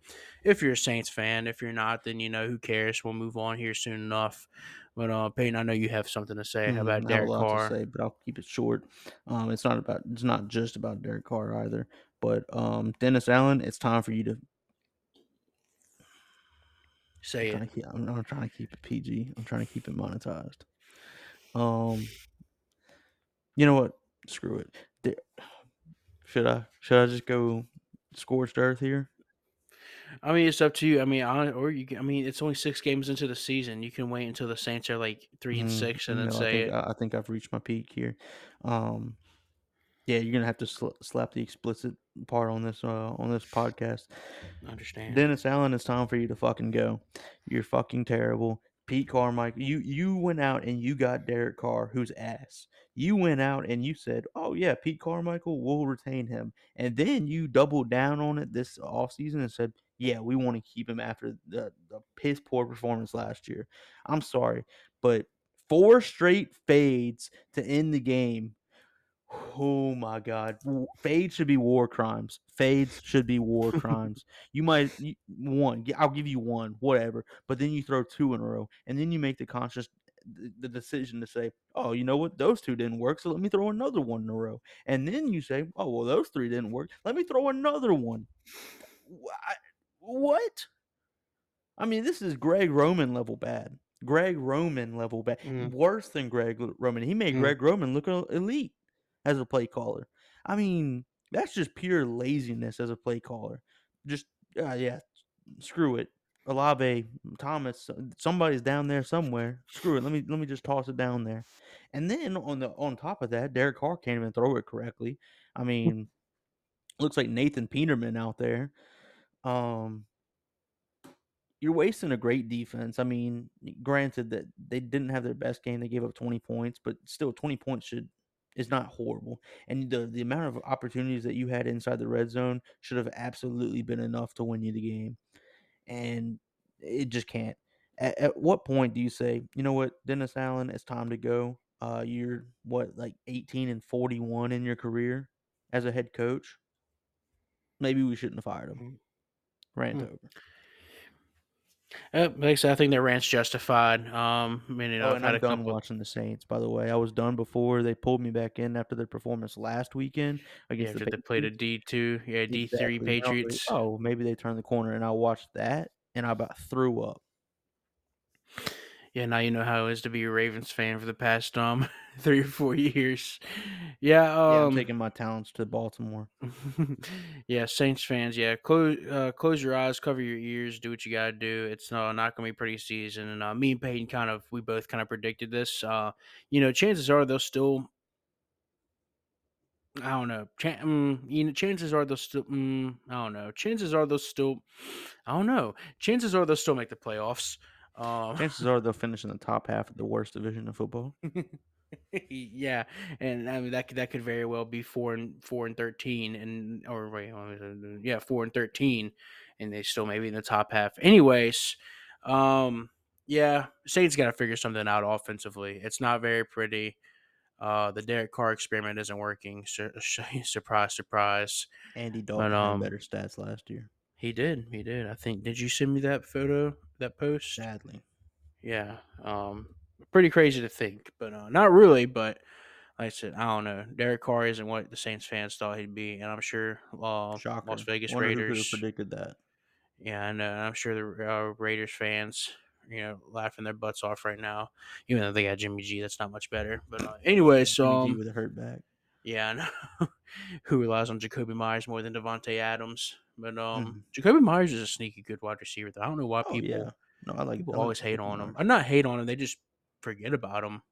Speaker 1: If you're a Saints fan, if you're not, then you know who cares. We'll move on here soon enough. But uh, Peyton, I know you have something to say
Speaker 2: Mm,
Speaker 1: about
Speaker 2: I have a
Speaker 1: Derek
Speaker 2: lot
Speaker 1: Carr.
Speaker 2: to say, but I'll keep it short. Um, it's not about it's not just about Derek Carr either. But um, Dennis Allen, it's time for you to.
Speaker 1: Say
Speaker 2: I'm
Speaker 1: it.
Speaker 2: keep, I'm, I'm trying to keep it PG. I'm trying to keep it monetized. Um, you know what? Screw it. There- should I should I just go scorched earth here?
Speaker 1: I mean, it's up to you. I mean, I, or you. Can, I mean, it's only six games into the season. You can wait until the Saints are like three and
Speaker 2: Mm,
Speaker 1: six, and then
Speaker 2: no, I
Speaker 1: say
Speaker 2: think,
Speaker 1: it.
Speaker 2: I, I think I've reached my peak here. Um, yeah, you're gonna have to sl- slap the explicit part on this uh, on this podcast.
Speaker 1: I understand.
Speaker 2: Dennis Allen, it's time for you to fucking go. You're fucking terrible. Pete Carmichael, you you went out and you got Derek Carr, who's ass. You went out and you said, "Oh yeah, Pete Carmichael, we'll retain him." And then you doubled down on it this offseason and said, "Yeah, we want to keep him after the the piss poor performance last year." I'm sorry, but four straight fades to end the game. Oh my God, fades should be war crimes. Fades should be war crimes. You might you, one. I'll give you one, whatever. But then you throw two in a row, and then you make the conscious the decision to say, "Oh, you know what? Those two didn't work, so let me throw another one in a row." And then you say, "Oh, well, those three didn't work. Let me throw another one." I- What? I mean, this is Greg Roman level bad. Greg Roman level bad.
Speaker 1: Mm.
Speaker 2: Worse than Greg Roman. He made
Speaker 1: Mm.
Speaker 2: Greg Roman look el- elite as a play caller. I mean, That's just pure laziness as a play caller. Just uh, yeah, screw it. Olave, Thomas, somebody's down there somewhere. Screw it. Let me let me just toss it down there. And then on the on top of that, Derek Carr can't even throw it correctly. I mean, looks like Nathan Peterman out there. Um, you're wasting a great defense. I mean, granted that they didn't have their best game, they gave up 20 points, but still 20 points should is not horrible. And the the amount of opportunities that you had inside the red zone should have absolutely been enough to win you the game. And it just can't. At, at what point do you say, you know what, Dennis Allen, it's time to go? Uh, you're what like 18 and 41 in your career as a head coach. Maybe we shouldn't have fired him. Rant
Speaker 1: Hmm.
Speaker 2: over.
Speaker 1: Uh, like I said, I think their rant's justified. Um, I mean, you know,
Speaker 2: Oh,
Speaker 1: I've had
Speaker 2: I'm
Speaker 1: a
Speaker 2: done
Speaker 1: couple.
Speaker 2: watching the Saints. By the way, I was done before they pulled me back in after their performance last weekend against
Speaker 1: after
Speaker 2: the
Speaker 1: they played a D two, yeah, D three
Speaker 2: Exactly. Like,
Speaker 1: Patriots.
Speaker 2: oh, maybe they turned the corner, and I watched that, and I about threw up.
Speaker 1: Yeah, now you know how it is to be a Ravens fan for the past um three or four years. Yeah,
Speaker 2: Yeah, I'm
Speaker 1: um,
Speaker 2: taking my talents to Baltimore.
Speaker 1: yeah, Saints fans, yeah, close uh, close your eyes, cover your ears, do what you gotta do. It's uh, not gonna be a pretty season, and uh, me and Peyton kind of we both kind of predicted this. Uh, you know, chances are they'll still. I don't know. Chan- mm, you know, chances are they'll still. Mm, I don't know. Chances are they'll still. I don't know. Chances are they'll still make the playoffs. Um,
Speaker 2: Chances are they'll finish in the top half of the worst division of football.
Speaker 1: yeah, and I mean that could that could very well be four and four and thirteen, and or wait, what was it? yeah, four and thirteen, and they still maybe in the top half. Anyways, um, yeah, Saints got to figure something out offensively. It's not very pretty. Uh, the Derek Carr experiment isn't working. Sur- surprise, surprise.
Speaker 2: Andy Dalton
Speaker 1: um,
Speaker 2: had better stats last year.
Speaker 1: He did. He did. I think. Did you send me that photo? That post?
Speaker 2: Sadly,
Speaker 1: Yeah. Um, pretty crazy to think, but uh, not really. But like I said, I don't know. Derek Carr isn't what the Saints fans thought he'd be, and I'm sure uh,
Speaker 2: shocker.
Speaker 1: Las Vegas
Speaker 2: Wonder
Speaker 1: Raiders.
Speaker 2: predicted that.
Speaker 1: Yeah, I know. and I'm sure the uh, Raiders fans, you know, laughing their butts off right now, even though they got Jimmy G. That's not much better. But uh, anyway, so um,
Speaker 2: with a hurt back.
Speaker 1: yeah, who relies on Jakobi Meyers more than Davante Adams? But um,
Speaker 2: Mhm.
Speaker 1: Jakobi Meyers is a sneaky good wide receiver. Though. I don't know why
Speaker 2: Oh
Speaker 1: people
Speaker 2: yeah, no, I like.
Speaker 1: people
Speaker 2: I like
Speaker 1: always hate on him. I'm not hate on him. They just forget about him.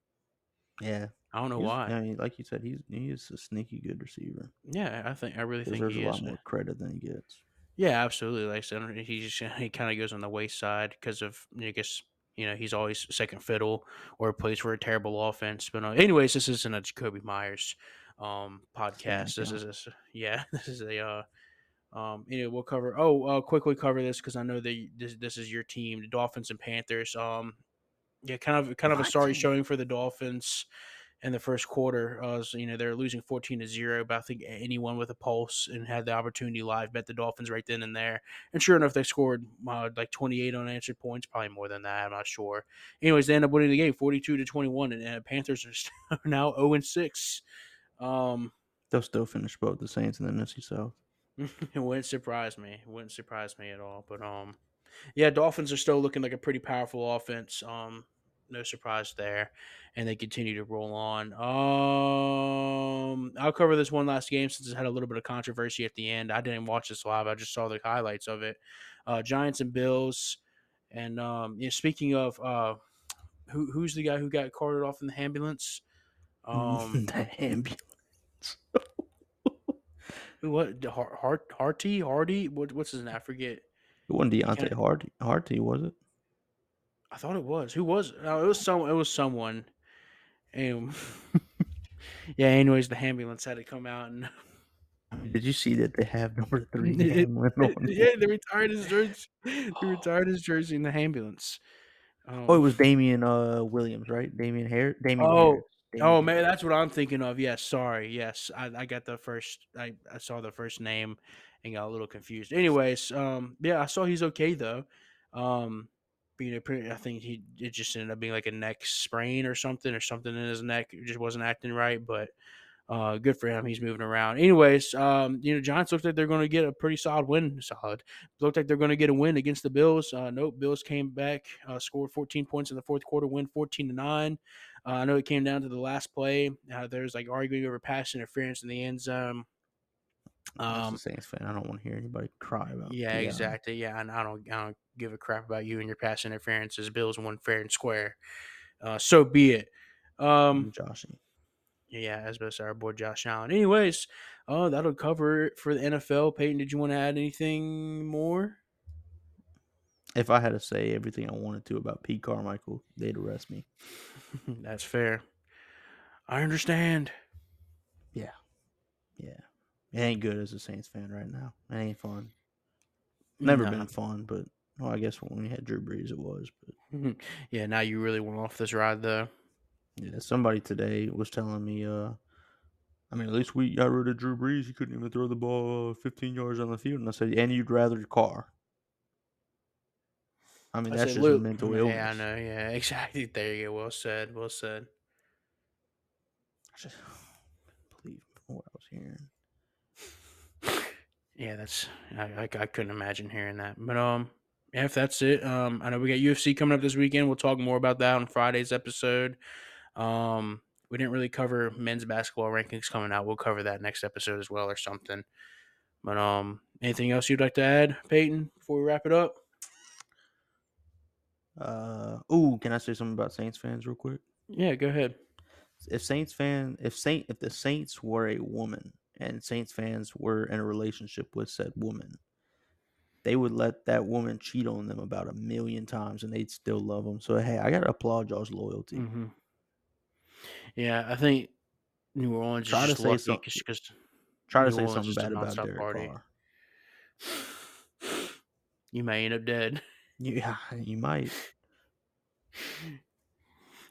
Speaker 2: Yeah,
Speaker 1: I don't know
Speaker 2: he's-
Speaker 1: why.
Speaker 2: Like you said, he's he's a sneaky good receiver.
Speaker 1: Yeah, I think I really think
Speaker 2: Deserves
Speaker 1: he
Speaker 2: a
Speaker 1: is.
Speaker 2: lot more credit than he gets.
Speaker 1: Yeah, absolutely. Like I said, he just he kind of goes on the wayside because of I guess you know he's always second fiddle or plays for a terrible offense. But uh, anyways, this isn't a Jakobi Meyers um podcast. This is a, yeah, this is a uh um you know we'll cover oh uh, quickly cover this because I know that this this is your team, the Dolphins and Panthers. Um yeah, kind of kind of a
Speaker 2: My
Speaker 1: sorry
Speaker 2: team.
Speaker 1: showing for the Dolphins in the first quarter. Uh, so, you know they're losing fourteen to zero, but I think anyone with a pulse and had the opportunity live bet the Dolphins right then and there. And sure enough, they scored uh, like twenty eight unanswered points, probably more than that. I'm not sure. Anyways, they end up winning the game forty two to twenty one, and uh, Panthers are still now zero and six. Um,
Speaker 2: They'll still finish both the Saints and the NFC South.
Speaker 1: it wouldn't surprise me. It wouldn't surprise me at all. But um, yeah, Dolphins are still looking like a pretty powerful offense. Um, no surprise there, and they continue to roll on. Um, I'll cover this one last game since it had a little bit of controversy at the end. I didn't watch this live. I just saw the highlights of it. Uh, Giants and Bills, and um, yeah, speaking of uh, who who's the guy who got carted off in the ambulance? Um,
Speaker 2: the ambulance.
Speaker 1: who what? Har- Hart Harty Hardy? What what's his name? I forget.
Speaker 2: It wasn't Deontay Hardy, Harty, was it?
Speaker 1: I thought it was. Who was? No, it was some. It was someone. And yeah. Anyways, the ambulance had to come out and
Speaker 2: Did you see that they have number three?
Speaker 1: It- yeah,
Speaker 2: it?
Speaker 1: they retired his jersey. They retired his jersey in the ambulance. Um,
Speaker 2: Oh, it was Damian uh, Williams, right? Damien Harris. Damien
Speaker 1: Oh,
Speaker 2: Harris.
Speaker 1: Oh man, that's what I'm thinking of. Yes, sorry. Yes, I, I got the first. I, I saw the first name and got a little confused. Anyways, um, yeah, I saw he's okay though. Um, but, you know, pretty, I think he it just ended up being like a neck sprain or something or something in his neck. It just wasn't acting right, but uh, good for him. He's moving around. Anyways, um, you know, Giants looked like they're going to get a pretty solid win. Solid. Looked like they're going to get a win against the Bills. Uh, nope, Bills came back, uh, scored 14 points in the fourth quarter, win 14 to nine. Uh, I know it came down to the last play. Uh, there like arguing over pass interference in the end zone. Um,
Speaker 2: Saints fan, I don't want to hear anybody cry about.
Speaker 1: yeah,
Speaker 2: P.I.
Speaker 1: exactly. Yeah, and I don't, I don't give a crap about you and your pass interferences. Bills won fair and square. Uh, so be it. Um,
Speaker 2: Joshy.
Speaker 1: Yeah, as best our boy Josh Allen. Anyways, uh, that'll cover it for the NFL. Peyton, did you want to add anything more?
Speaker 2: If I had to say everything I wanted to about Pete Carmichael, they'd arrest me.
Speaker 1: That's fair. I understand.
Speaker 2: Yeah, yeah. It ain't good as a Saints fan right now. It ain't fun. Never
Speaker 1: No.
Speaker 2: been fun, but well, I guess when we had Drew Brees, it was. But
Speaker 1: yeah, now you really went off this ride though.
Speaker 2: Yeah, somebody today was telling me, uh, I mean, at least we got rid of Drew Brees. He couldn't even throw the ball uh, 15 yards on the field. And I said, and you'd rather your car. I mean,
Speaker 1: I
Speaker 2: that's just a
Speaker 1: "Look,"
Speaker 2: mental illness.
Speaker 1: Yeah, I know. Yeah, exactly. There you go. Well said. Well said.
Speaker 2: I just believe what I was hearing.
Speaker 1: Yeah, that's I, I, I couldn't imagine hearing that. But um, yeah, if that's it, um, I know we got UFC coming up this weekend. We'll talk more about that on Friday's episode. Um, we didn't really cover men's basketball rankings coming out. We'll cover that next episode as well or something. But um, anything else you'd like to add, Peyton, before we wrap it up?
Speaker 2: Uh, ooh, can I say something about Saints fans real quick?
Speaker 1: Yeah, go ahead.
Speaker 2: if Saints fan if Saint if the Saints were a woman and Saints fans were in a relationship with said woman, they would let that woman cheat on them about a million times and they'd still love them. So hey, I gotta applaud y'all's loyalty.
Speaker 1: hmm Yeah, I think New Orleans
Speaker 2: Try
Speaker 1: is
Speaker 2: to say
Speaker 1: lucky
Speaker 2: some-
Speaker 1: because
Speaker 2: Try to
Speaker 1: New
Speaker 2: say
Speaker 1: Orleans
Speaker 2: something bad about Derek
Speaker 1: party.
Speaker 2: Carr.
Speaker 1: you may end up dead.
Speaker 2: Yeah, you might.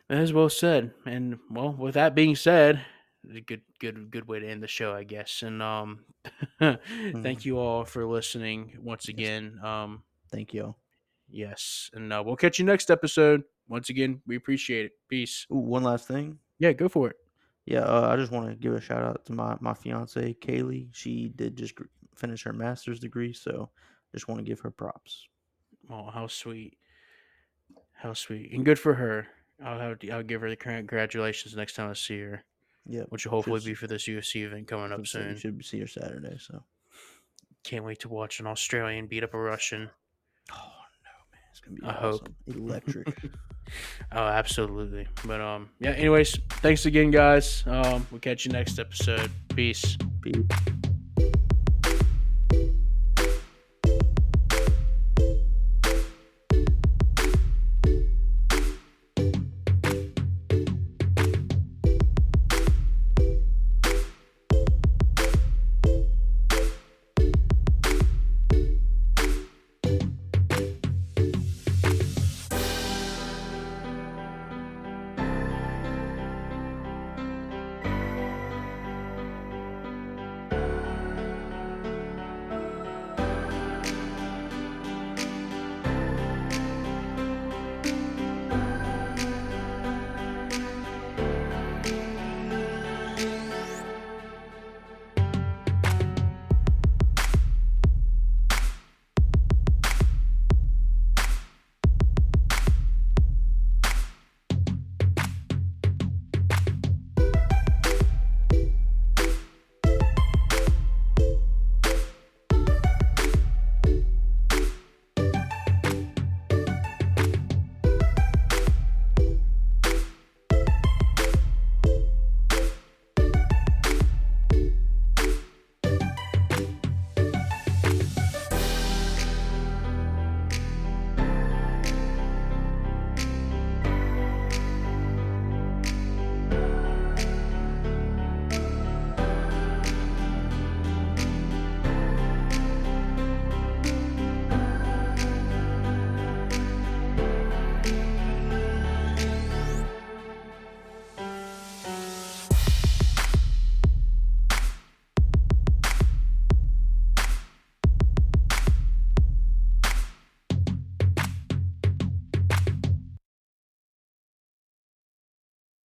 Speaker 1: As well said. And well, with that being said, a good good good way to end the show, I guess. And um thank you all for listening once again. Um
Speaker 2: Thank you.
Speaker 1: yes. And uh, we'll catch you next episode. Once again, we appreciate it. Peace.
Speaker 2: Ooh, one last thing.
Speaker 1: Yeah, go for it.
Speaker 2: Yeah, uh, I just want to give a shout out to my my fiance Kaylee. She did just gr- finish her master's degree, so just want to give her props.
Speaker 1: Oh, how sweet. How sweet. And good for her. I'll have I'll give her the congratulations next time I see her,
Speaker 2: Yeah,
Speaker 1: which will hopefully be for this UFC event coming up soon.
Speaker 2: should see her Saturday. So.
Speaker 1: Can't wait to watch an Australian beat up a Russian.
Speaker 2: Oh no, man, it's gonna be
Speaker 1: I hope.
Speaker 2: electric.
Speaker 1: Oh, absolutely. But um, yeah. Anyways, thanks again, guys. Um, we'll catch you next episode. Peace.
Speaker 2: Peace.